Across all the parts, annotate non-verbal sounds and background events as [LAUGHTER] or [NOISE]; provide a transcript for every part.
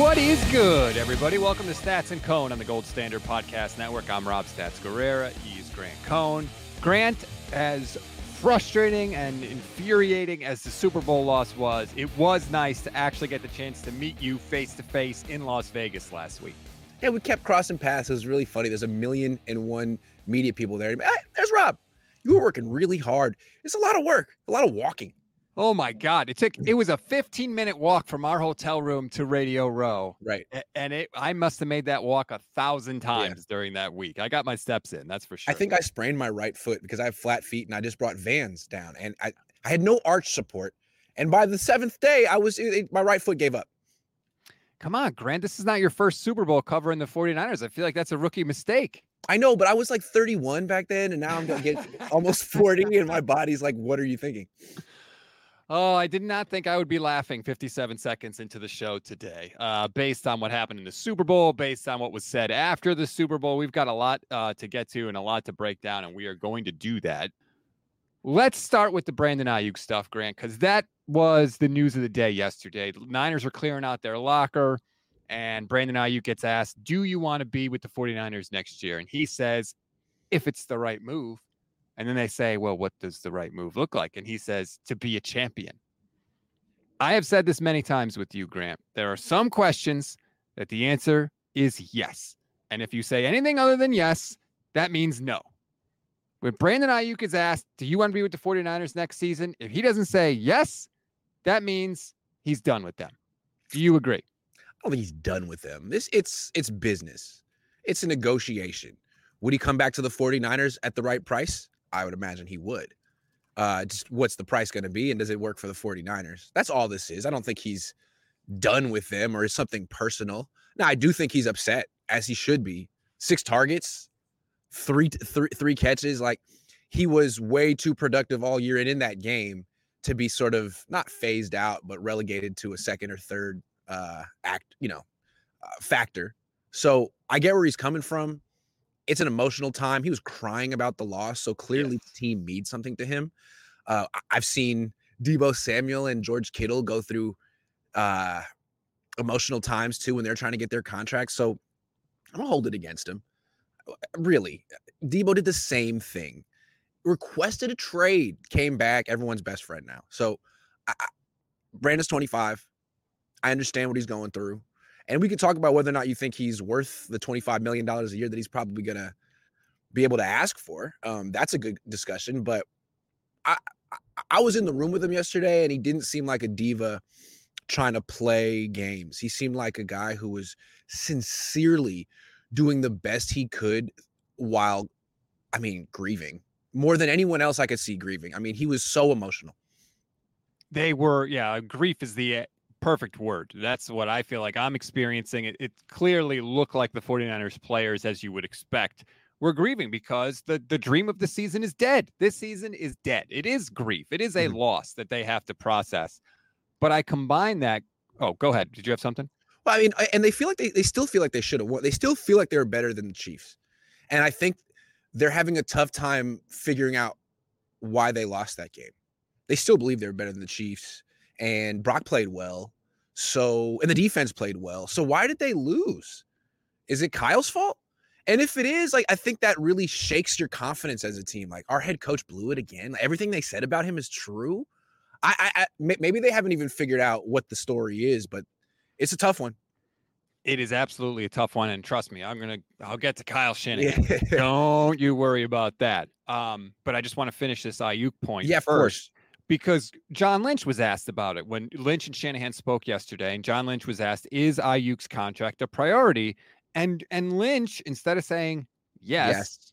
What is good, everybody? Welcome to Stats and Cohn on the Gold Standard Podcast Network. I'm Rob Stats Guerrera. He's Grant Cohn. Grant, as frustrating and infuriating as the Super Bowl loss was, it was nice to actually get the chance to meet you face to face in Las Vegas last week. Yeah, we kept crossing paths. It was really funny. There's a million and one media people there. Hey, there's Rob. You were working really hard. It's a lot of work, a lot of walking. Oh my God! It took it was a 15 minute walk from our hotel room to Radio Row. Right, and it I must have made that walk a thousand times yeah. during that week. I got my steps in, that's for sure. I think I sprained my right foot because I have flat feet, and I just brought Vans down, and I I had no arch support. And by the seventh day, I was it, my right foot gave up. Come on, Grant. This is not your first Super Bowl covering the 49ers. I feel like that's a rookie mistake. I know, but I was like 31 back then, and now I'm gonna get [LAUGHS] almost 40, and my body's like, "What are you thinking?" Oh, I did not think I would be laughing 57 seconds into the show today, uh, based on what happened in the Super Bowl, based on what was said after the Super Bowl. We've got a lot uh, to get to and a lot to break down, and we are going to do that. Let's start with the Brandon Aiyuk stuff, Grant, because that was the news of the day yesterday. The Niners are clearing out their locker, and Brandon Aiyuk gets asked, Do you want to be with the 49ers next year? And he says, If it's the right move. And then they say, well, what does the right move look like? And he says, to be a champion. I have said this many times with you, Grant. There are some questions that the answer is yes. And if you say anything other than yes, that means no. When Brandon Aiyuk is asked, do you want to be with the 49ers next season? If he doesn't say yes, that means he's done with them. Do you agree? I don't think he's done with them. This it's it's business. It's a negotiation. Would he come back to the 49ers at the right price? I would imagine he would. Uh, just what's the price going to be and does it work for the 49ers? That's all this is. I don't think he's done with them or is something personal. Now, I do think he's upset as he should be. Six targets, three, three, three catches. Like he was way too productive all year and in that game to be sort of not phased out, but relegated to a second or third uh, act, you know, uh, factor. So I get where he's coming from it's an emotional time. He was crying about the loss, so clearly yes. the team means something to him. Uh, I've seen Deebo Samuel and George Kittle go through uh, emotional times too when they're trying to get their contracts. So I'm gonna hold it against him. Uh, really, Deebo did the same thing. Requested a trade, came back. Everyone's best friend now. So I, Brandon's 25. I understand what he's going through. And we can talk about whether or not you think he's worth the $25 million a year that he's probably going to be able to ask for. Um, that's a good discussion. But I, I was in the room with him yesterday and he didn't seem like a diva trying to play games. He seemed like a guy who was sincerely doing the best he could while, I mean, grieving more than anyone else I could see grieving. I mean, he was so emotional. They were, yeah, grief is the perfect word. That's what I feel like I'm experiencing. It, it clearly looked like the 49ers players, as you would expect, were grieving because the, the dream of the season is dead. This season is dead. It is grief. It is a mm-hmm. loss that they have to process. But I combine that. Oh, go ahead. Did you have something? Well, I mean, and they feel like they, they still feel like they should have won. They still feel like they were better than the Chiefs. And I think they're having a tough time figuring out why they lost that game. They still believe they're better than the Chiefs, and Brock played well. So, and the defense played well. So, why did they lose? Is it Kyle's fault? And if it is, like, I think that really shakes your confidence as a team. Like, our head coach blew it again. Like, everything they said about him is true. I, I, I, maybe they haven't even figured out what the story is, but it's a tough one. It is absolutely a tough one, and trust me, I'm gonna I'll get to Kyle Shanahan. Yeah. [LAUGHS] Don't you worry about that. Um, but I just want to finish this Aiyuk point. Yeah, first, course. Because John Lynch was asked about it when Lynch and Shanahan spoke yesterday, and John Lynch was asked, "Is Aiyuk's contract a priority?" And and Lynch, instead of saying yes, yes.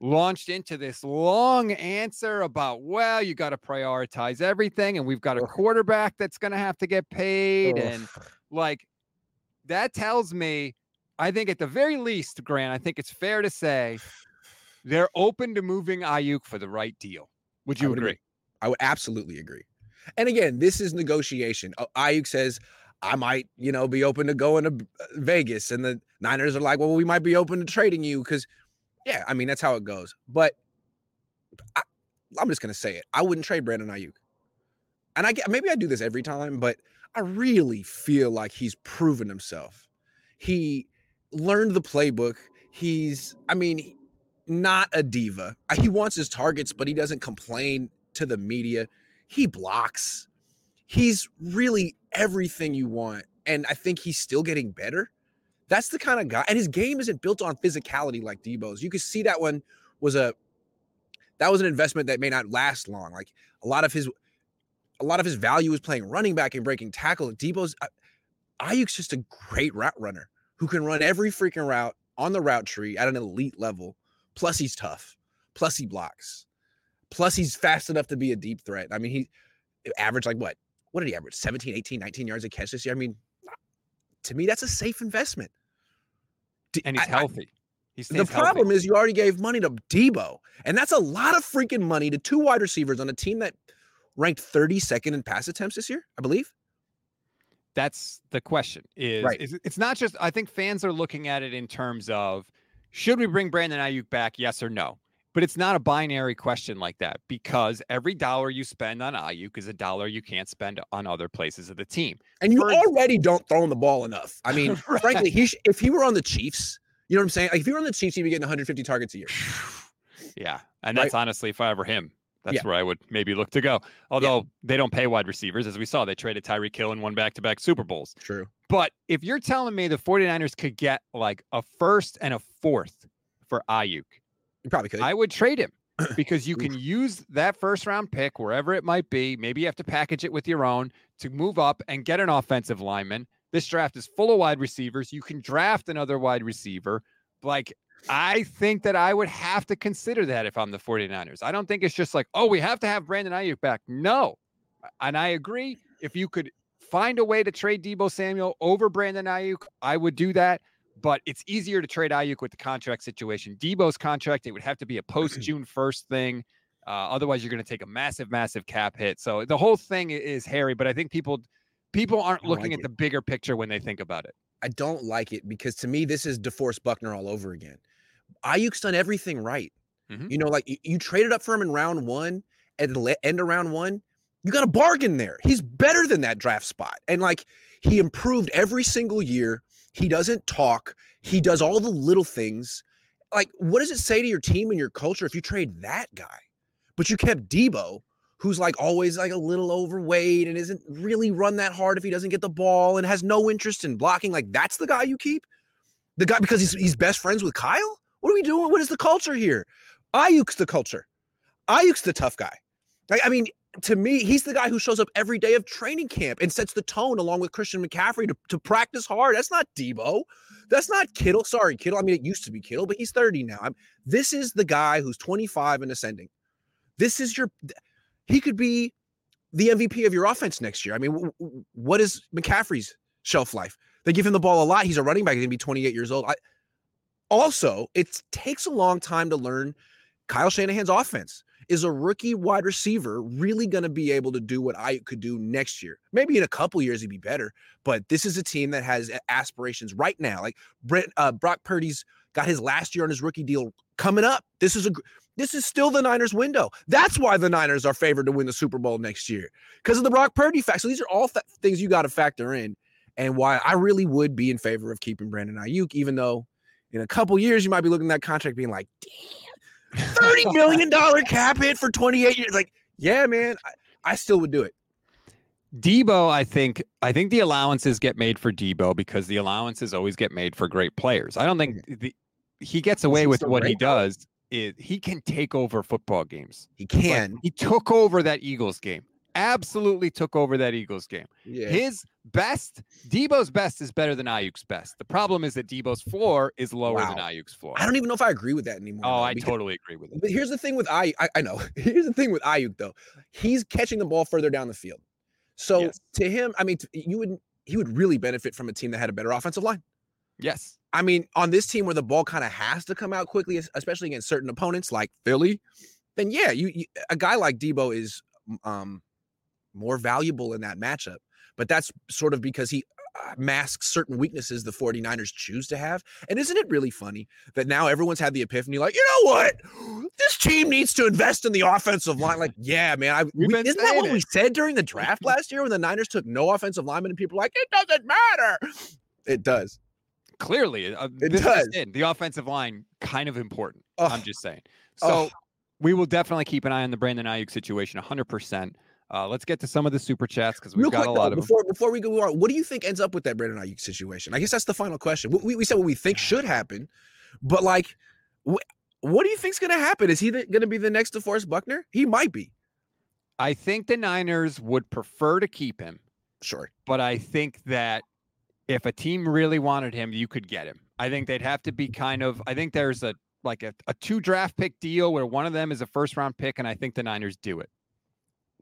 launched into this long answer about, well, you got to prioritize everything, and we've got a quarterback that's going to have to get paid, and like that tells me, I think at the very least, Grant, I think it's fair to say they're open to moving Aiyuk for the right deal. Would you would agree? agree? I would absolutely agree. And again, this is negotiation. Aiyuk says, I might, you know, be open to going to uh, Vegas. And the Niners are like, well, we might be open to trading you because, yeah, I mean, that's how it goes. But I, am just going to say it. I wouldn't trade Brandon Aiyuk. And I get, maybe I do this every time, but I really feel like he's proven himself. He learned the playbook. He's, I mean, not a diva. He wants his targets, but he doesn't complain to the media. He blocks. He's really everything you want. And I think he's still getting better. That's the kind of guy. And his game isn't built on physicality like Deebo's. You could see that one was a that was an investment that may not last long. Like a lot of his a lot of his value is playing running back and breaking tackle. Deebo's uh, Aiyuk's just a great route runner who can run every freaking route on the route tree at an elite level. Plus, he's tough. Plus, he blocks. Plus, he's fast enough to be a deep threat. I mean, he averaged like what? What did he average? 17, 18, 19 yards a catch this year. I mean, to me, that's a safe investment. And he's I, healthy. He's the problem healthy. is you already gave money to Deebo, and that's a lot of freaking money to two wide receivers on a team that ranked 32nd in pass attempts this year, I believe. That's the question. Is, right. is it's not just I think fans are looking at it in terms of should we bring Brandon Aiyuk back, yes or no? But it's not a binary question like that because every dollar you spend on Aiyuk is a dollar you can't spend on other places of the team. And you For, already don't throw him the ball enough. I mean, [LAUGHS] right. frankly, he sh- if he were on the Chiefs, you know what I'm saying? Like if he were on the Chiefs, he'd be getting 150 targets a year. [SIGHS] Yeah, and that's right? honestly, if I ever him, that's yeah. where I would maybe look to go. Although yeah. they don't pay wide receivers, as we saw, they traded Tyreek Hill and won back to back Super Bowls. True. But if you're telling me the 49ers could get like a first and a fourth for Aiyuk, you probably could. I would trade him because you can use that first round pick wherever it might be. Maybe you have to package it with your own to move up and get an offensive lineman. This draft is full of wide receivers. You can draft another wide receiver. Like I think that I would have to consider that if I'm the 49ers. I don't think it's just like, oh, we have to have Brandon Aiyuk back. No. And I agree. If you could find a way to trade Deebo Samuel over Brandon Aiyuk, I would do that. But it's easier to trade Aiyuk with the contract situation. Deebo's contract, it would have to be a [CLEARS THROAT] post June 1st thing. Uh, otherwise, you're going to take a massive, massive cap hit. So the whole thing is hairy. But I think people people aren't looking like at it. the bigger picture when they think about it. I don't like it because to me, this is DeForest Buckner all over again. Aiyuk's done everything right. Mm-hmm. You know, like you, you, traded up for him in round one at the end of round one. You got a bargain there. He's better than that draft spot. And like he improved every single year. He doesn't talk. He does all the little things. Like, what does it say to your team and your culture if you trade that guy? But you kept Deebo, who's like always like a little overweight and isn't really run that hard if he doesn't get the ball and has no interest in blocking, like that's the guy you keep? The guy because he's he's best friends with Kyle? What are we doing? What is the culture here? Aiyuk's the culture. Aiyuk's the tough guy. Like, I mean, to me, he's the guy who shows up every day of training camp and sets the tone along with Christian McCaffrey to, to practice hard. That's not Deebo. Mm-hmm. That's not Kittle. Sorry, Kittle. I mean, it used to be Kittle, but he's 30 now. I'm, this is the guy who's 25 and ascending. This is your, he could be the MVP of your offense next year. I mean, w- w- what is McCaffrey's shelf life? They give him the ball a lot. He's a running back. He's going to be 28 years old. I, also, it takes a long time to learn Kyle Shanahan's offense. Is a rookie wide receiver really going to be able to do what I could do next year? Maybe in a couple years he'd be better, but this is a team that has aspirations right now. Like Brent, uh, Brock Purdy's got his last year on his rookie deal coming up. This is a this is still the Niners window. That's why the Niners are favored to win the Super Bowl next year because of the Brock Purdy fact. So these are all th- things you got to factor in, and why I really would be in favor of keeping Brandon Aiyuk, even though in a couple years you might be looking at that contract being like, damn, thirty million dollar cap hit for twenty eight years. Like, yeah, man, I, I still would do it. Deebo, I think I think the allowances get made for Deebo because the allowances always get made for great players. I don't think the, he gets away with what he does. Is he can take over football games. He can. He took over that Eagles game. Absolutely took over that Eagles game. Yeah. His best, Deebo's best is better than Aiyuk's best. The problem is that Deebo's floor is lower Wow. than Aiyuk's floor. I don't even know if I agree with that anymore. Oh, though, I totally agree with it. But here's the thing with Aiyuk. I, I know. [LAUGHS] Here's the thing with Aiyuk though. He's catching the ball further down the field. So Yes. to him, I mean, you would he would really benefit from a team that had a better offensive line. Yes. I mean, on this team where the ball kind of has to come out quickly, especially against certain opponents like Philly, then yeah, you, you a guy like Deebo is um more valuable in that matchup. But that's sort of because he uh, masks certain weaknesses the 49ers choose to have. And isn't it really funny that now everyone's had the epiphany like, you know what? This team needs to invest in the offensive line. Like, yeah, man. I, we- isn't that what we said during the draft last year when the Niners took no offensive linemen and people were like, it doesn't matter. It does. Clearly, uh, It does. it. The offensive line kind of important. Ugh. I'm just saying. So Ugh. we will definitely keep an eye on the Brandon Aiyuk situation 100%. Uh, let's get to some of the super chats because we've Real got quick, a lot though, of them. before before we go on, what do you think ends up with that Brandon Aiyuk situation? I guess that's the final question. We, we said what we think should happen, but like, wh- what do you think's going to happen? Is he going to be the next DeForest Buckner? He might be. I think the Niners would prefer to keep him, Sure. but I think that if a team really wanted him, you could get him. I think they'd have to be kind of. I think there's a like a, a two draft pick deal where one of them is a first round pick, and I think the Niners do it.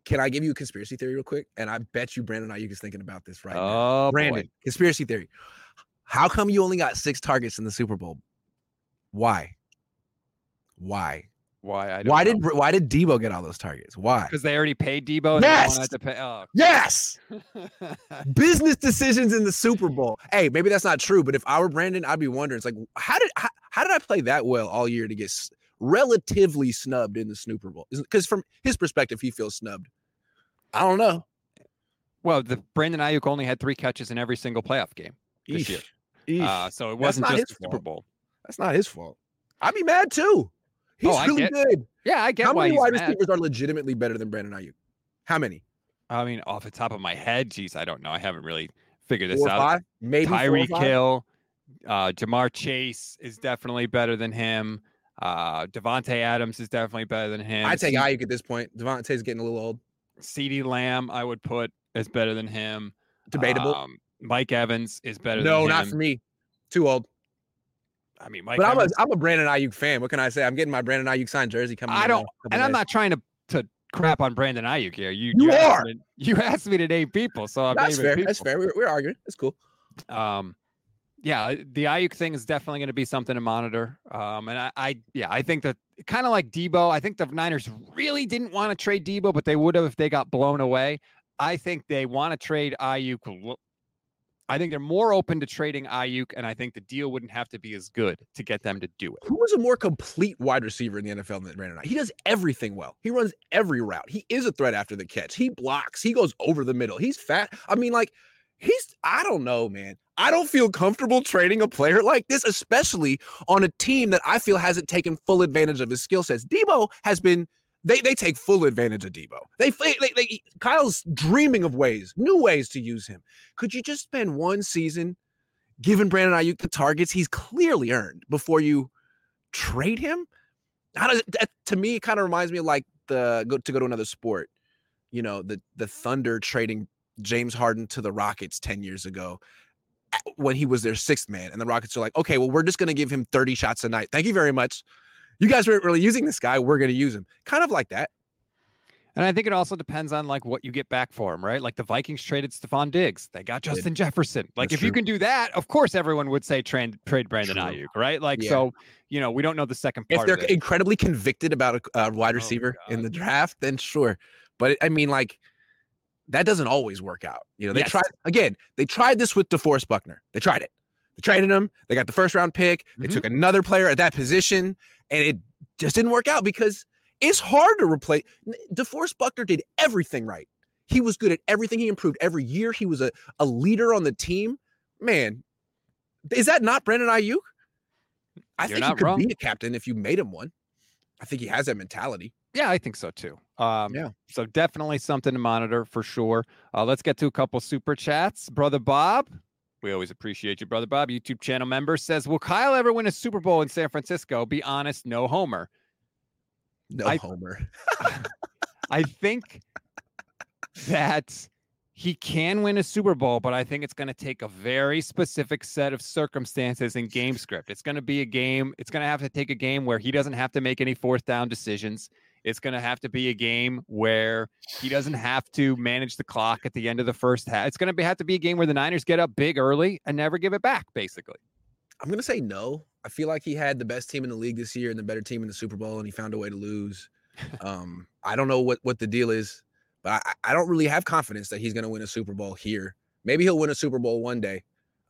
Can I give you a conspiracy theory real quick? And I bet you Brandon Aiyuk is thinking about this right now. Oh, Brandon, boy. conspiracy theory. How come you only got six targets in the Super Bowl? Why? Why? Why? I don't Why know. did why did Deebo get all those targets? Why? because they already paid Deebo? And Yes! Pay. Oh. Yes. [LAUGHS] business decisions in the Super Bowl. Hey, maybe that's not true, but if I were Brandon, I'd be wondering. It's like, how did how, how did I play that well all year to get relatively snubbed in the Super Bowl? Because from his perspective, he feels snubbed. I don't know. Well, the Brandon Aiyuk only had three catches in every single playoff game this year. Eesh. Eesh. Uh, so it wasn't just the Super. Bowl. that's not his fault. I'd be mad too. He's Oh, really get- good. Yeah, I get How many wide mad. receivers are legitimately better than Brandon Aiyuk? How many? I mean, off the top of my head, geez, I don't know. I haven't really figured this out. five? Maybe four or Tyreek five? Hill, uh, Ja'Marr Chase is definitely better than him. Uh, Davante Adams is definitely better than him. I'd take Aiyuk at this point. Davante's getting a little old. CeeDee Lamb, I would put is better than him. Debatable. Um, Mike Evans is better no, not for me. Too old. I mean, Mike but I'm a, Evans, I'm a Brandon Aiyuk fan. What can I say? I'm getting my Brandon Aiyuk signed jersey coming. I don't, and I'm days. not trying to to crap on Brandon Aiyuk here. You You asked are. me you asked me to name people, so I'm That's fair. people. That's fair. We're, we're arguing. It's cool. um yeah the aiyuk thing is definitely going to be something to monitor um and i, I yeah i think that kind of like deebo i think the niners really didn't want to trade deebo but they would have if they got blown away i think they want to trade aiyuk i think they're more open to trading aiyuk and i think the deal wouldn't have to be as good to get them to do it Who is a more complete wide receiver in the NFL than Brandon? He does everything well. He runs every route. He is a threat after the catch. He blocks. He goes over the middle. He's fat. I mean, like, he's, I don't know, man. I don't feel comfortable trading a player like this, especially on a team that I feel hasn't taken full advantage of his skill sets. Deebo has been They they take full advantage of Deebo. They, they, they Kyle's dreaming of ways, new ways to use him. Could you just spend one season giving Brandon Aiyuk the targets he's clearly earned before you trade him? How does that, to me it kind of reminds me of like the go to go to another sport. You know, the the Thunder trading James Harden to the Rockets 10 years ago when he was their sixth man. And the Rockets are like, okay, well, we're just going to give him 30 shots a night. Thank you very much. You guys weren't really using this guy. We're going to use him. Kind of like that. And I think it also depends on like what you get back for him, right? Like the Vikings traded Stefon Diggs. They got Justin Jefferson. Like if true. you can do that, of course everyone would say trade trade Brandon. Aiyuk, right? Like yeah. so, you know, we don't know the second part. If they're incredibly convicted about a, a wide oh receiver oh, in the draft, then sure. But I mean, like that doesn't always work out. You know, they yes. tried again. They tried this with DeForest Buckner. They tried it. They traded him. They got the first round pick. They mm-hmm. took another player at that position, and it just didn't work out because it's hard to replace. DeForest Buckner did everything right. He was good at everything. He improved every year. He was a, a leader on the team. Man, is that not Brandon Aiyuk? I You're think he could wrong. be a captain if you made him one. I think he has that mentality. Yeah, I think so too. Um, yeah. So definitely something to monitor for sure. Uh, let's get to a couple super chats. Brother Bob, we always appreciate you, Brother Bob. YouTube channel member says, Will Kyle ever win a Super Bowl in San Francisco? Be honest, no homer. No I, homer. [LAUGHS] I think that he can win a Super Bowl, but I think it's going to take a very specific set of circumstances and game script. It's going to be a game, it's going to have to take a game where he doesn't have to make any fourth down decisions. It's going to have to be a game where he doesn't have to manage the clock at the end of the first half. It's going to have to be a game where the Niners get up big early and never give it back, basically. I'm going to say no. I feel like he had the best team in the league this year and the better team in the Super Bowl, and he found a way to lose. [LAUGHS] Um, I don't know what, what the deal is, but I, I don't really have confidence that he's going to win a Super Bowl here. Maybe he'll win a Super Bowl one day.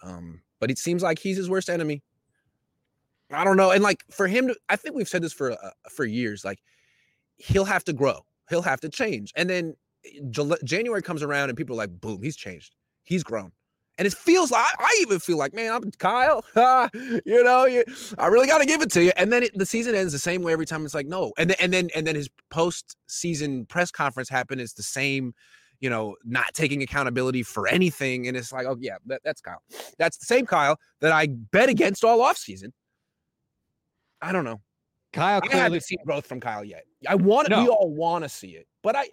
Um, but it seems like he's his worst enemy. I don't know. And like for him to, I think we've said this for uh, for years. Like he'll have to grow. He'll have to change. And then eh, January comes around and people are like, boom, he's changed. He's grown. And it feels like I even feel like, man, I'm Kyle. [LAUGHS] you know, you, I really got to give it to you. And then it, the season ends the same way every time. It's like no, and then and then and then his post season press conference happened. It's the same, you know, not taking accountability for anything. And it's like, oh yeah, that, that's Kyle. That's the same Kyle that I bet against all off season. I don't know. Kyle I haven't seen growth from Kyle yet. I want no. we all want to see it, but I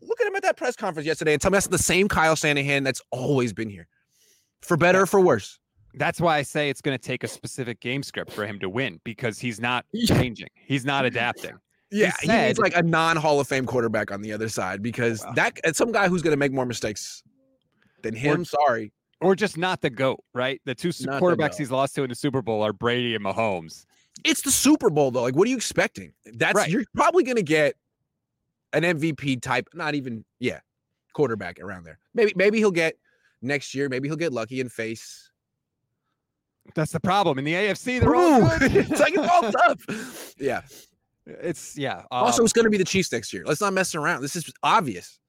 look at him at that press conference yesterday and tell me that's the same Kyle Shanahan that's always been here, for better or for worse. That's why I say it's going to take a specific game script for him to win because he's not [LAUGHS] changing. He's not adapting. Yeah, he, said, he needs like a non Hall of Fame quarterback on the other side because well, that some guy who's going to make more mistakes than him. Or, sorry, or just not the goat, right? The two not quarterbacks the he's lost to in the Super Bowl are Brady and Mahomes. It's the Super Bowl though. Like, what are you expecting? That's right. you're probably going to get an MVP type, not even yeah, quarterback around there. Maybe maybe he'll get next year. Maybe he'll get lucky and face. That's the problem in the AFC. They're Ooh, all good. [LAUGHS] it's like it's all [LAUGHS] tough. Yeah, it's yeah. Um, also, it's going to be the Chiefs next year. Let's not mess around. This is obvious.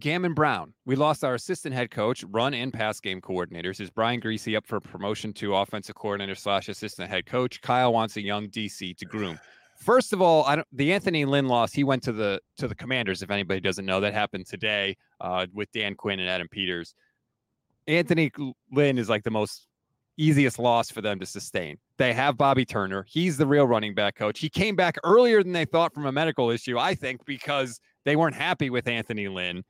Gammon Brown. We lost our assistant head coach, run and pass game coordinators. Is Brian Griese up for promotion to offensive coordinator slash assistant head coach? Kyle wants a young DC to groom. First of all, I don't, the Anthony Lynn loss. He went to the to the Commanders. If anybody doesn't know, that happened today uh, with Dan Quinn and Adam Peters. Anthony Lynn is like the most easiest loss for them to sustain. They have Bobby Turner. He's the real running back coach. He came back earlier than they thought from a medical issue, I think, because they weren't happy with Anthony Lynn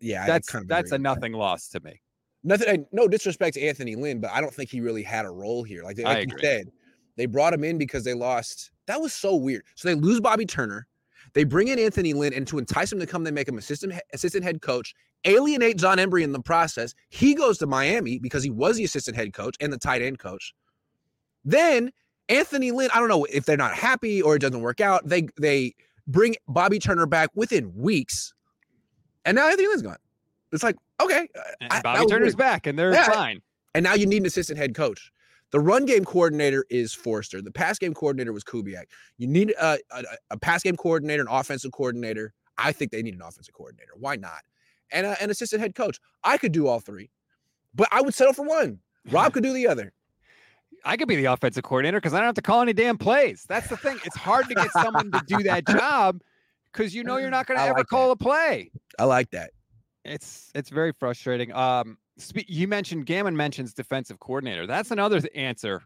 yeah, that's kind of that's a nothing that. loss to me. Nothing, no disrespect to Anthony Lynn, but I don't think he really had a role here. Like, like you said, they brought him in because they lost. That was so weird. So they lose Bobby Turner. They bring in Anthony Lynn, and to entice him to come, they make him assistant assistant head coach. Alienate Jon Embree in the process. He goes to Miami because he was the assistant head coach and the tight end coach. Then Anthony Lynn, I don't know if they're not happy or it doesn't work out. They they bring Bobby Turner back within weeks and now Anthony Lynn's gone. It's like, okay. Uh, I, Bobby Turner's back and they're yeah. fine. And now you need an assistant head coach. The run game coordinator is Foerster. The pass game coordinator was Kubiak. You need uh, a, a, a, pass game coordinator, an offensive coordinator. I think they need an offensive coordinator. Why not? And a, an assistant head coach. I could do all three, but I would settle for one. Rob could do the other. [LAUGHS] I could be the offensive coordinator because I don't have to call any damn plays. That's the thing. It's hard to get someone to do that [LAUGHS] job because you know you're not going to ever like call a play. I like that. It's it's very frustrating. Um, spe- you mentioned Gammon mentions defensive coordinator. That's another th- answer,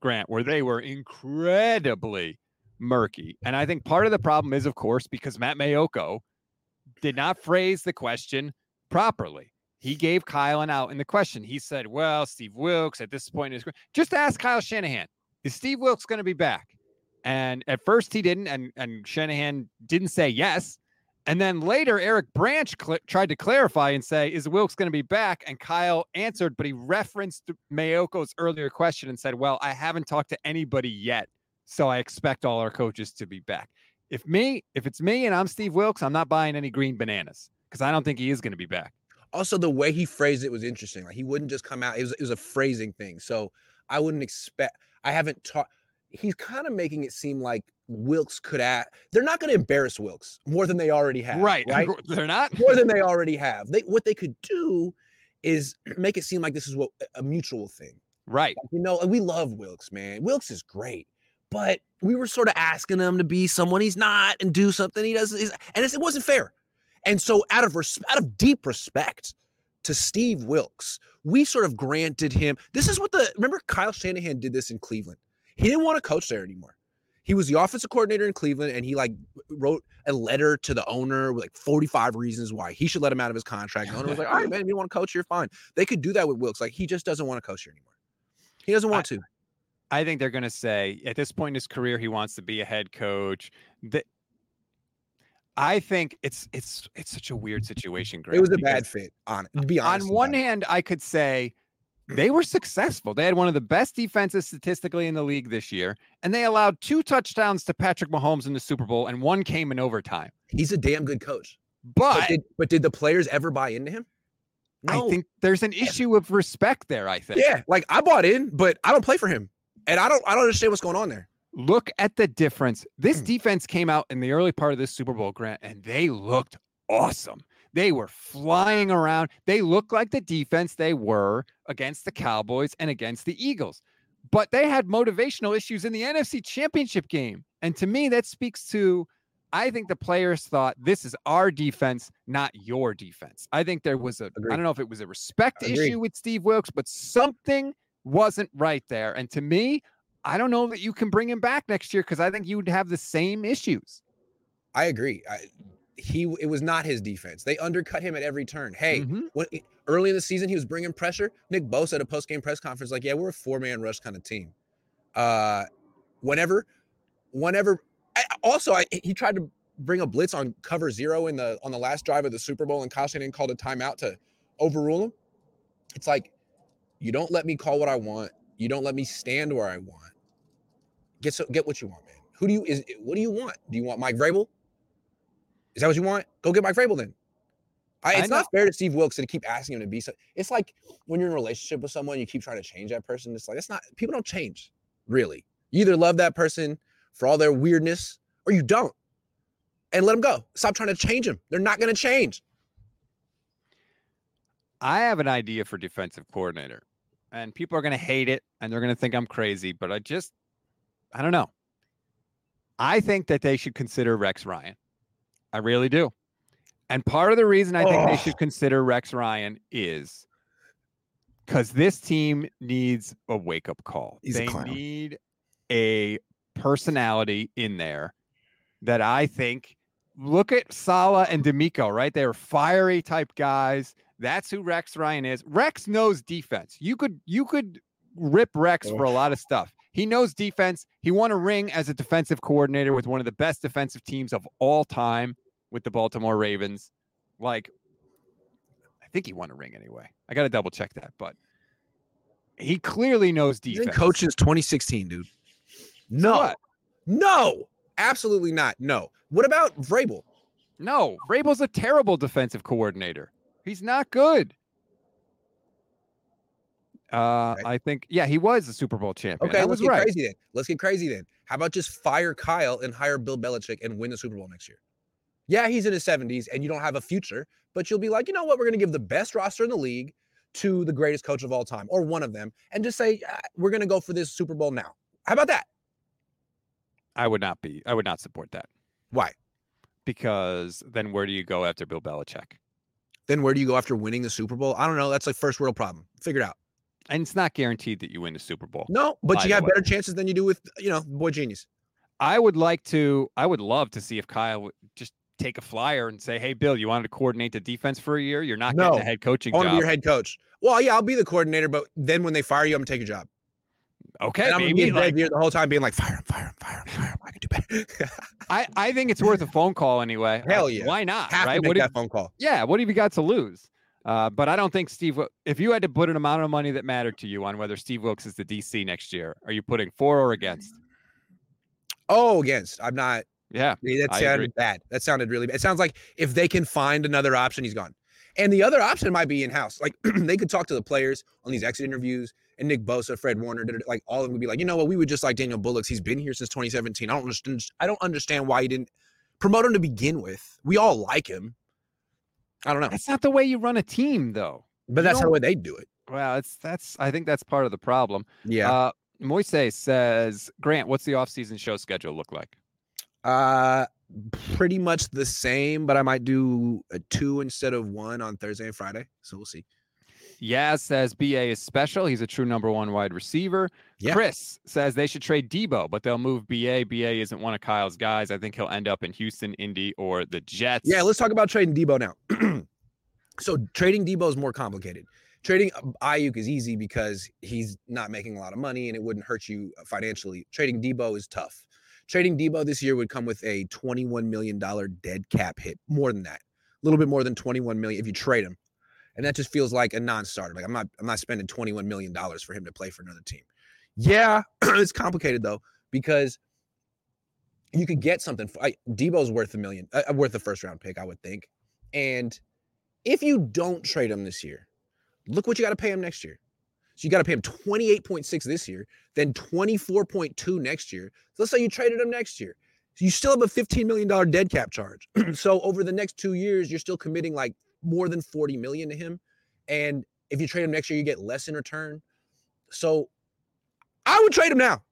Grant, where they were incredibly murky. And I think part of the problem is, of course, because Matt Maiocco did not phrase the question properly. He gave Kyle an out in the question. He said, "Well, Steve Wilks at this point is just ask Kyle Shanahan, is Steve Wilks going to be back?" And at first he didn't, and and Shanahan didn't say yes. And then later, Eric Branch cl- tried to clarify and say, "Is Wilks going to be back?" And Kyle answered, but he referenced Maiocco's earlier question and said, "Well, I haven't talked to anybody yet, so I expect all our coaches to be back." If me, if it's me and I'm Steve Wilks, I'm not buying any green bananas because I don't think he is going to be back. Also, the way he phrased it was interesting. Like he wouldn't just come out. It was it was a phrasing thing. So I wouldn't expect. I haven't taught. He's kind of making it seem like Wilks could add. They're not going to embarrass Wilks more than they already have. Right. [LAUGHS] Right. They're not. more than they already have. They what they could do is [CLEARS THROAT] make it seem like this is what a mutual thing. Right. Like, you know, and we love Wilks, man. Wilks is great, but we were sort of asking him to be someone he's not and do something he doesn't. And it wasn't fair. And so, out of res- out of deep respect to Steve Wilks, we sort of granted him. This is what the remember Kyle Shanahan did this in Cleveland. He didn't want to coach there anymore. He was the offensive coordinator in Cleveland, and he like wrote a letter to the owner with like 45 reasons why he should let him out of his contract. The owner was like, "All right, man, if you want to coach, you're fine." They could do that with Wilks. Like he just doesn't want to coach here anymore. He doesn't want to. I think they're going to say at this point in his career he wants to be a head coach. That I think it's it's it's such a weird situation. Grant, It was a bad fit. On to be honest, on one it. hand, I could say they were successful. They had one of the best defenses statistically in the league this year, and they allowed two touchdowns to Patrick Mahomes in the Super Bowl, and one came in overtime. he's a damn good coach. But did, but did the players ever buy into him? I think there's an issue of respect there. I think. Yeah, like I bought in, but I don't play for him, and I don't. I don't understand what's going on there. Look at the difference. Hmm. This defense came out in the early part of this Super Bowl, Grant, and they looked awesome. They were flying around. They looked like the defense they were against the Cowboys and against the Eagles. But they had motivational issues in the NFC Championship game. And to me, that speaks to I think the players thought this is our defense, not your defense. I think there was a I don't know if it was a respect issue with Steve Wilks, but something wasn't right there. And to me, I don't know that you can bring him back next year because I think you would have the same issues. I agree. I, he it was not his defense. They undercut him at every turn. Hey, Mhm. when early in the season he was bringing pressure. Nick Bosa at a post game press conference like, "Yeah, we're a four man rush kind of team." Uh, whenever, whenever. I, also, I, he tried to bring a blitz on cover zero in the on the last drive of the Super Bowl, and Kyle Shanahan called a timeout to overrule him. It's like you don't let me call what I want. You don't let me stand where I want. Get so get what you want, man. Who do you is what do you want? Do you want Mike Vrabel? Is that what you want? Go get Mike Vrabel then. I, I it's know- not fair to Steve Wilks to keep asking him to be so. It's like when you're in a relationship with someone, you keep trying to change that person. It's like it's not. People don't change, really. You either love that person for all their weirdness, or you don't, and let them go. Stop trying to change them. They're not going to change. I have an idea for defensive coordinator, and people are going to hate it and they're going to think I'm crazy, but I just, I don't know. I think that they should consider Rex Ryan. I really do. And part of the reason I think they should consider Rex Ryan is because this team needs a wake up call. He's a they clown. need a personality in there that I think look at Saleh and DeMeco, right? They're fiery type guys. That's who Rex Ryan is. Rex knows defense. You could you could rip Rex for a lot of stuff. He knows defense. He won a ring as a defensive coordinator with one of the best defensive teams of all time with the Baltimore Ravens. Like I think he won a ring anyway. I got to double check that, but he clearly knows defense. coaching since 2016, dude. No, what? no, absolutely not. No. What about Vrabel? No, Vrabel's a terrible defensive coordinator. He's not good. Uh, Okay. I think, yeah, he was a Super Bowl champion. Okay, let's was get right. crazy then. Let's get crazy then. How about just fire Kyle and hire Bill Belichick and win the Super Bowl next year? Yeah, he's in his 70s and you don't have a future, but you'll be like, you know what? We're going to give the best roster in the league to the greatest coach of all time or one of them and just say, "Ah, we're going to go for this Super Bowl now. How about that? I would not be. I would not support that Why? because then where do you go after Bill Belichick? Then where do you go after winning the Super Bowl? I don't know. That's like first world problem. Figure it out. And it's not guaranteed that you win the Super Bowl. No, but you the have better chances than you do with, you know, boy genius. I would like to. I would love to see if Kyle would just take a flyer and say, "Hey, Bill, you wanted to coordinate the defense for a year. You're not getting No. a head coaching I want to be your head coach. Well, yeah, I'll be the coordinator, but then when they fire you, I'm gonna take your job. okay, and I'm gonna be maybe. in bed Like, here the whole time being like, fire him, fire him, fire him, fire him. I can do better. [LAUGHS] I I think it's worth a phone call anyway. Uh, Hell yeah. Why not? have right? to make What that phone call. yeah. What have you got to lose? Uh, but I don't think Steve. If you had to put an amount of money that mattered to you on whether Steve Wilks is the DC next year, are you putting for or against? Oh, against. I'm not. Yeah, That sounded agree. bad. That sounded really bad. It sounds like if they can find another option, he's gone. And the other option might be in house. Like [CLEARS THROAT] they could talk to the players on these exit interviews, and Nick Bosa, Fred Warner, like all of them would be like, you know what, we would just like Daniel Bullocks. He's been here since 2017. I don't understand. I don't understand why he didn't promote him to begin with. We all like him. I don't know, That's not the way you run a team, though. but you that's how the way they do it. Well, it's that's. I think that's part of the problem. Yeah. Uh, Moise says, Grant, what's the off-season show schedule look like? Uh, pretty much the same, but I might do a two instead of one on Thursday and Friday. So we'll see. Yaz says BA is special. He's a true number one wide receiver. Yeah. Chris says they should trade Deebo, but they'll move BA. BA isn't one of Kyle's guys. I think he'll end up in Houston, Indy, or the Jets. Yeah, let's talk about trading Deebo now. [CLEARS THROAT] so trading Deebo is more complicated. Trading uh, Aiyuk is easy because he's not making a lot of money and it wouldn't hurt you uh, financially. Trading Deebo is tough. Trading Deebo this year would come with a $21 million dead cap hit, more than that, a little bit more than 21 million if you trade him. And that just feels like a non-starter. Like I'm not, I'm not spending 21 million dollars for him to play for another team. Yeah, [CLEARS THROAT] it's complicated though because you could get something. For, I, Deebo's worth a million, uh, uh, worth a first round pick, I would think. And if you don't trade him this year, look what you got to pay him next year. So you got to pay him 28.6 this year, then 24.2 next year. So let's say you traded him next year. So you still have a $15 million dead cap charge. [CLEARS THROAT] so over the next two years, you're still committing like more than 40 million to him. And if you trade him next year, you get less in return. So I would trade him now.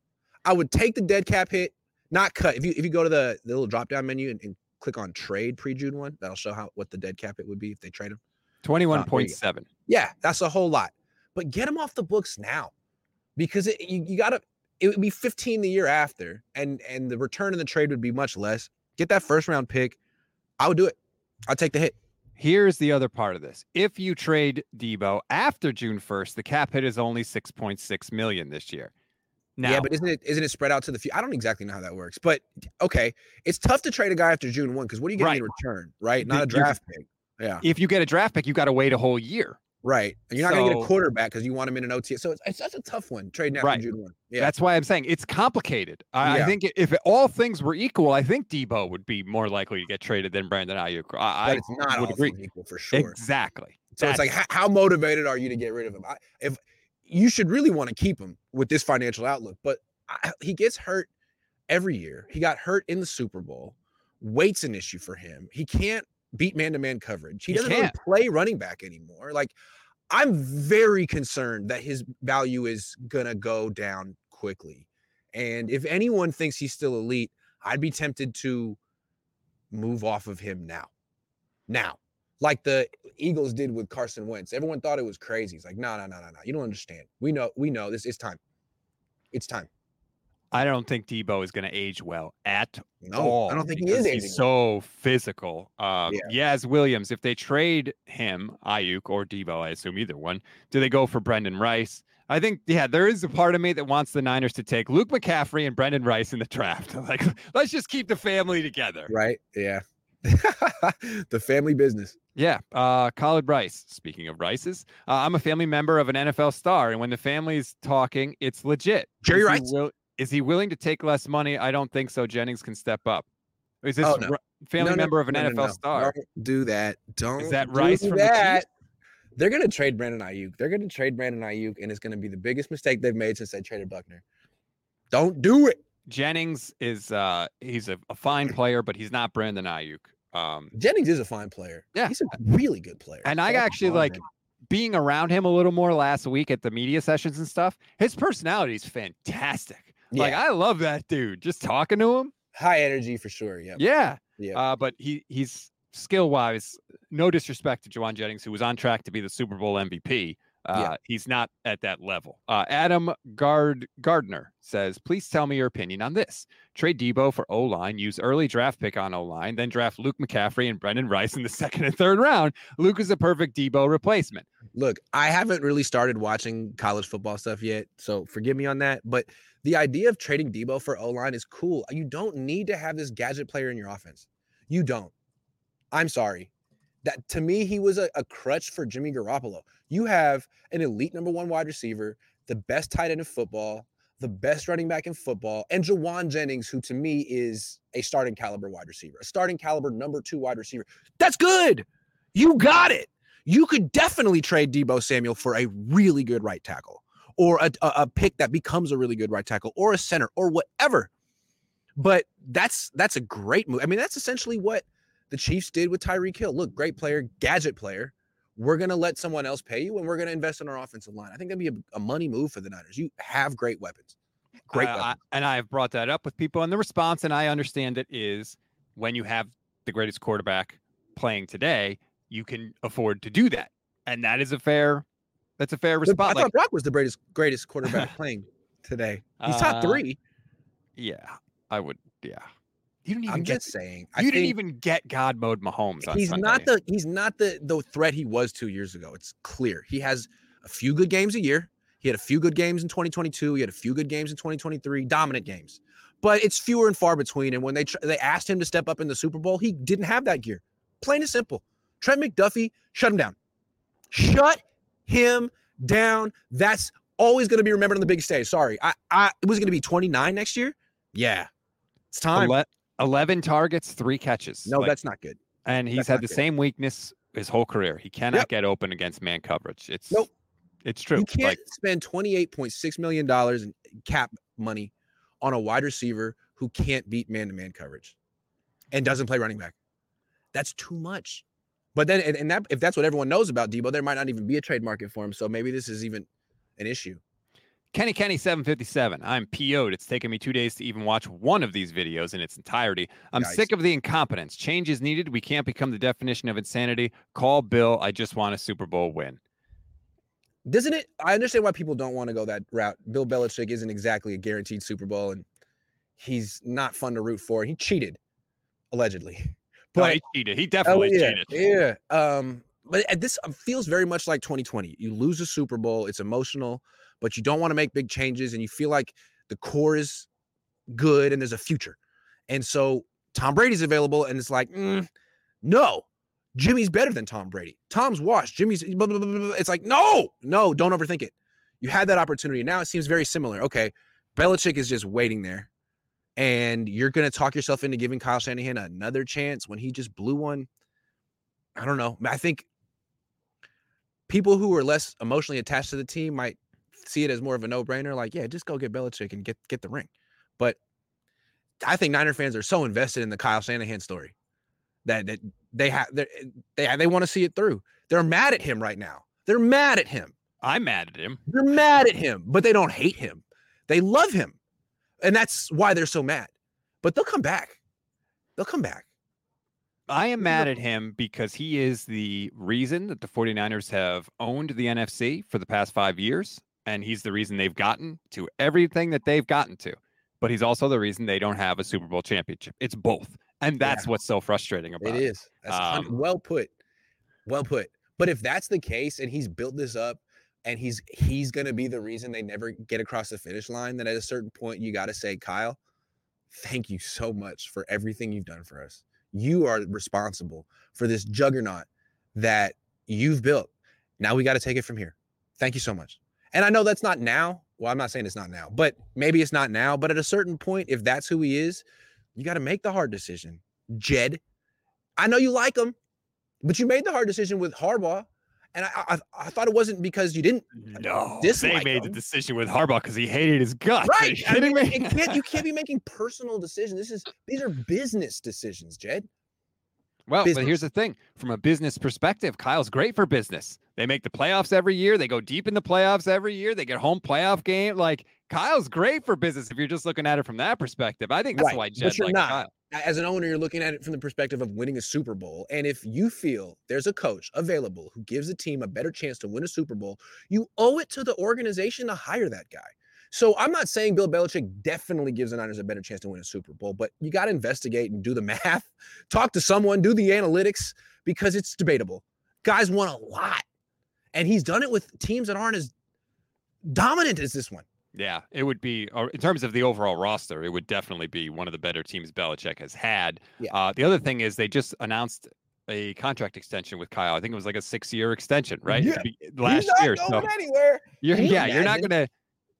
I would take the dead cap hit, not cut. If you if you go to the, the little drop down menu and, and click on trade pre June one, that'll show how what the dead cap hit would be if they trade him. twenty-one point seven. Yeah, that's a whole lot. But get him off the books now, because it, you, you gotta. It would be 15 the year after, and and the return in the trade would be much less. Get that first round pick. I would do it. I'd take the hit. Here's the other part of this. If you trade Deebo after June 1st, the cap hit is only 6.6 million this year. Now, yeah, but isn't it isn't it spread out to the few? I don't exactly know how that works, but okay, it's tough to trade a guy after June one because what are you getting in return, right? The- Not a draft pick. Yeah, if you get a draft pick, you got to wait a whole year. Right. And you're not gonna get a quarterback because you want him in an OT. So it's, it's that's a tough one trading after Right. June one. Yeah, That's why I'm saying it's complicated. I, I think if all things were equal, I think Deebo would be more likely to get traded than Brandon Aiyuk. I, but it's not would agree. equal for sure. Exactly. So it's like, how, how motivated are you to get rid of him? I, if you should really want to keep him with this financial outlook, but I, he gets hurt every year. He got hurt in the Super Bowl. Weight's an issue for him. He can't beat man-to-man coverage. He He doesn't really can't. play running back anymore. Like, I'm very concerned that his value is gonna go down quickly. And if anyone thinks he's still elite, I'd be tempted to move off of him now. Now, like the Eagles did with Carson Wentz. Everyone thought it was crazy. It's like, no, no, no, no, no. You don't understand. We know, we know this is time. It's time. I don't think Deebo is going to age well at No, all. I don't think he is He's so physical. Um, Yeah. Yaz Williams, if they trade him, Aiyuk or Deebo, I assume either one, do they go for Brendan Rice? I think, yeah, there is a part of me that wants the Niners to take Luke McCaffrey and Brendan Rice in the draft. [LAUGHS] Like, let's just keep the family together. Right? Yeah. [LAUGHS] the family business. Yeah. Uh, Khalid Rice. Speaking of Rices, uh, I'm a family member of an NFL star, and when the family's talking, it's legit. Jerry Rice? Will, is he willing to take less money? I don't think so. Jennings can step up. Is this Oh, no. Ri- family No, no, member of an NFL star? Don't do that. Don't Is that do Rice from the that. Chiefs? They're gonna trade Brandon Aiyuk. They're gonna trade Brandon Aiyuk, and it's gonna be the biggest mistake they've made since they traded Buckner. Don't do it. Jennings is uh he's a, a fine player, but he's not Brandon Aiyuk. Um, Jennings is a fine player. Yeah. he's a really good player. and I actually like being around him a little more last week at the media sessions and stuff, his personality is fantastic. Like I love that dude. Just talking to him. High energy for sure. Yeah. Yeah. Yeah. Uh, but he he's skill wise, no disrespect to Jauan Jennings, who was on track to be the Super Bowl MVP. Uh, Yeah. He's not at that level. Uh, Adam Gard Gardner says, please tell me your opinion on this. Trade Deebo for O line, use early draft pick on O line, then draft Luke McCaffrey and Brendan Rice in the second and third round. Luke is a perfect Deebo replacement. Look, I haven't really started watching college football stuff yet, so forgive me on that. But the idea of trading Deebo for O line is cool. You don't need to have this gadget player in your offense. You don't. I'm sorry. That to me, he was a, a crutch for Jimmy Garoppolo. You have an elite number one wide receiver, the best tight end in football, the best running back in football, and Jauan Jennings, who to me is a starting caliber wide receiver, a starting caliber number two wide receiver. That's good. You got it. You could definitely trade Deebo Samuel for a really good right tackle or a, a, pick that becomes a really good right tackle or a center or whatever. But that's that's a great move. I mean, that's essentially what the Chiefs did with Tyreek Hill. Look, great player, gadget player. We're going to let someone else pay you and we're going to invest in our offensive line. I think that'd be a, a money move for the Niners. You have great weapons. Great Uh, I- and I have brought that up with people, and the response, and I understand it, is when you have the greatest quarterback playing today, you can afford to do that, and that is a fair. That's a fair response. I thought Brock was the greatest greatest quarterback [LAUGHS] playing today. He's top Uh, three. yeah, I would. Yeah, you didn't even I'm get. just saying. you I didn't even get God mode Mahomes. On he's Sunday. not the he's not the the threat he was two years ago. It's clear. He has a few good games a year. He had a few good games in 2022. He had a few good games in 2023, dominant games. But it's fewer and far between. And when they they asked him to step up in the Super Bowl, he didn't have that gear. Plain and simple. Trent McDuffie, shut him down. Shut him down. That's always going to be remembered on the big stage. Sorry, I, I it was going to be 29 next year. Yeah, it's time. Ele- Eleven targets, three catches. no, Like, that's not good. and he's that's had the good. same weakness his whole career. He cannot get open against man coverage. It's Nope. It's true. You can't Like spend $28.6 million in cap money on a wide receiver who can't beat man to man coverage and doesn't play running back. That's too much. But then, and, and that if that's what everyone knows about Deebo, there might not even be a trade market for him. So maybe this is even an issue. Kenny Kenny 757. I'm PO'd. It's taken me two days to even watch one of these videos in its entirety. I'm Nice. sick of the incompetence. Change is needed. We can't become the definition of insanity. Call Bill. I just want a Super Bowl win. Doesn't it? I understand why people don't want to go that route. Bill Belichick isn't exactly a guaranteed Super Bowl, and he's not fun to root for. He cheated, allegedly. But But he cheated. He Oh, definitely yeah, cheated. Yeah. Um, but this uh, feels very much like 2020. You lose a Super Bowl, it's emotional, but you don't want to make big changes, and you feel like the core is good and there's a future. And so Tom Brady's available, and it's like, mm, no, Jimmy's better than Tom Brady. Tom's washed. Jimmy's blah, blah, blah. it's like, no, no, don't overthink it. You had that opportunity. Now it seems very similar. Okay, Belichick is just waiting there and you're going to talk yourself into giving Kyle Shanahan another chance when he just blew one. I don't know. I think people who are less emotionally attached to the team might see it as more of a no-brainer. Like, yeah, just go get Belichick and get get the ring. But I think Niner fans are so invested in the Kyle Shanahan story that that they have they they they want to see it through. They're mad at him right now. They're mad at him. I'm mad at him. They're mad at him, but they don't hate him. They love him. And that's why they're so mad. But they'll come back. They'll come back. I am mad at him because he is the reason that the 49ers have owned the NFC for the past five years. And he's the reason they've gotten to everything that they've gotten to. But he's also the reason they don't have a Super Bowl championship. It's both. And that's what's so frustrating about It is. That's Um, well put. Well put. But if that's the case and he's built this up and he's he's gonna be the reason they never get across the finish line, then at a certain point you gotta say, Kyle, thank you so much for everything you've done for us. You are responsible for this juggernaut that you've built. Now we got to take it from here. Thank you so much. And I know that's not now. Well, I'm not saying it's not now, but maybe it's not now. But at a certain point, if that's who he is, you got to make the hard decision. Jed, I know you like him, but you made the hard decision with Harbaugh. And I, I, I thought it wasn't because you didn't No, they made the decision with Harbaugh because he hated his guts. Are you Right. I mean, me? it can't, you can't be [LAUGHS] making personal decisions. This is these are business decisions, Jed. Well, Business. but here's the thing from a business perspective, Kyle's great for business. They make the playoffs every year. They go deep in the playoffs every year. They get home playoff game. Like Kyle's great for business if you're just looking at it from that perspective. I think that's Right, why but Jed you're not. Kyle. As an owner, you're looking at it from the perspective of winning a Super Bowl. And if you feel there's a coach available who gives a team a better chance to win a Super Bowl, you owe it to the organization to hire that guy. So I'm not saying Bill Belichick definitely gives the Niners a better chance to win a Super Bowl, but you got to investigate and do the [LAUGHS] math, talk to someone, do the analytics because it's debatable. Guys won a lot, and he's done it with teams that aren't as dominant as this one. Yeah, it would be in terms of the overall roster, it would definitely be one of the better teams Belichick has had. Yeah. Uh, the other thing is they just announced a contract extension with Kyle. I think it was like a six-year extension, right? Yeah. Be- He's Last not year. going So anywhere. you're, yeah, you're not gonna.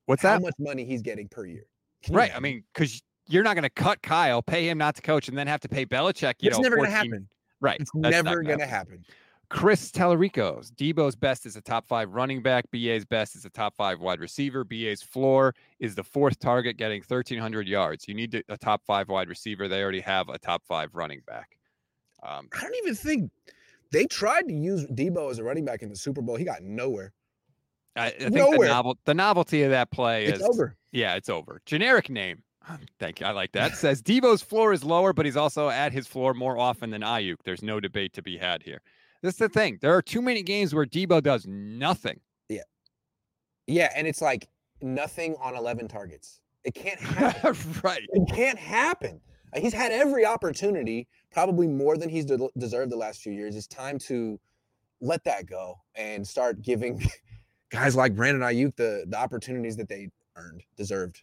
What's How that? How much money he's getting per year? Can Right. I mean, because you're not gonna cut Kyle, pay him not to coach, and then have to pay Belichick. You it's know, never gonna happen. Right. It's that's never gonna going to happen. Chris Tallarico's Deebo's best is a top five running back. BA's best is a top five wide receiver. BA's floor is the fourth target, getting 1,300 yards. You need to- a top five wide receiver. They already have a top five running back. Um, I don't even think they tried to use Deebo as a running back in the Super Bowl. He got nowhere. I, I think the, novel, the novelty of that play It's is over. Yeah, it's over. Generic name. [SIGHS] Thank you. I like that. [LAUGHS] Says Deebo's floor is lower, but he's also at his floor more often than Aiyuk. There's no debate to be had here. This is the thing. There are too many games where Deebo does nothing. Yeah, Yeah. and it's like nothing on 11 targets. It can't happen. [LAUGHS] right. it can't happen. He's had every opportunity, probably more than he's de- deserved the last few years. It's time to let that go and start giving [LAUGHS] guys like Brandon Aiyuk the the opportunities that they earned, deserved.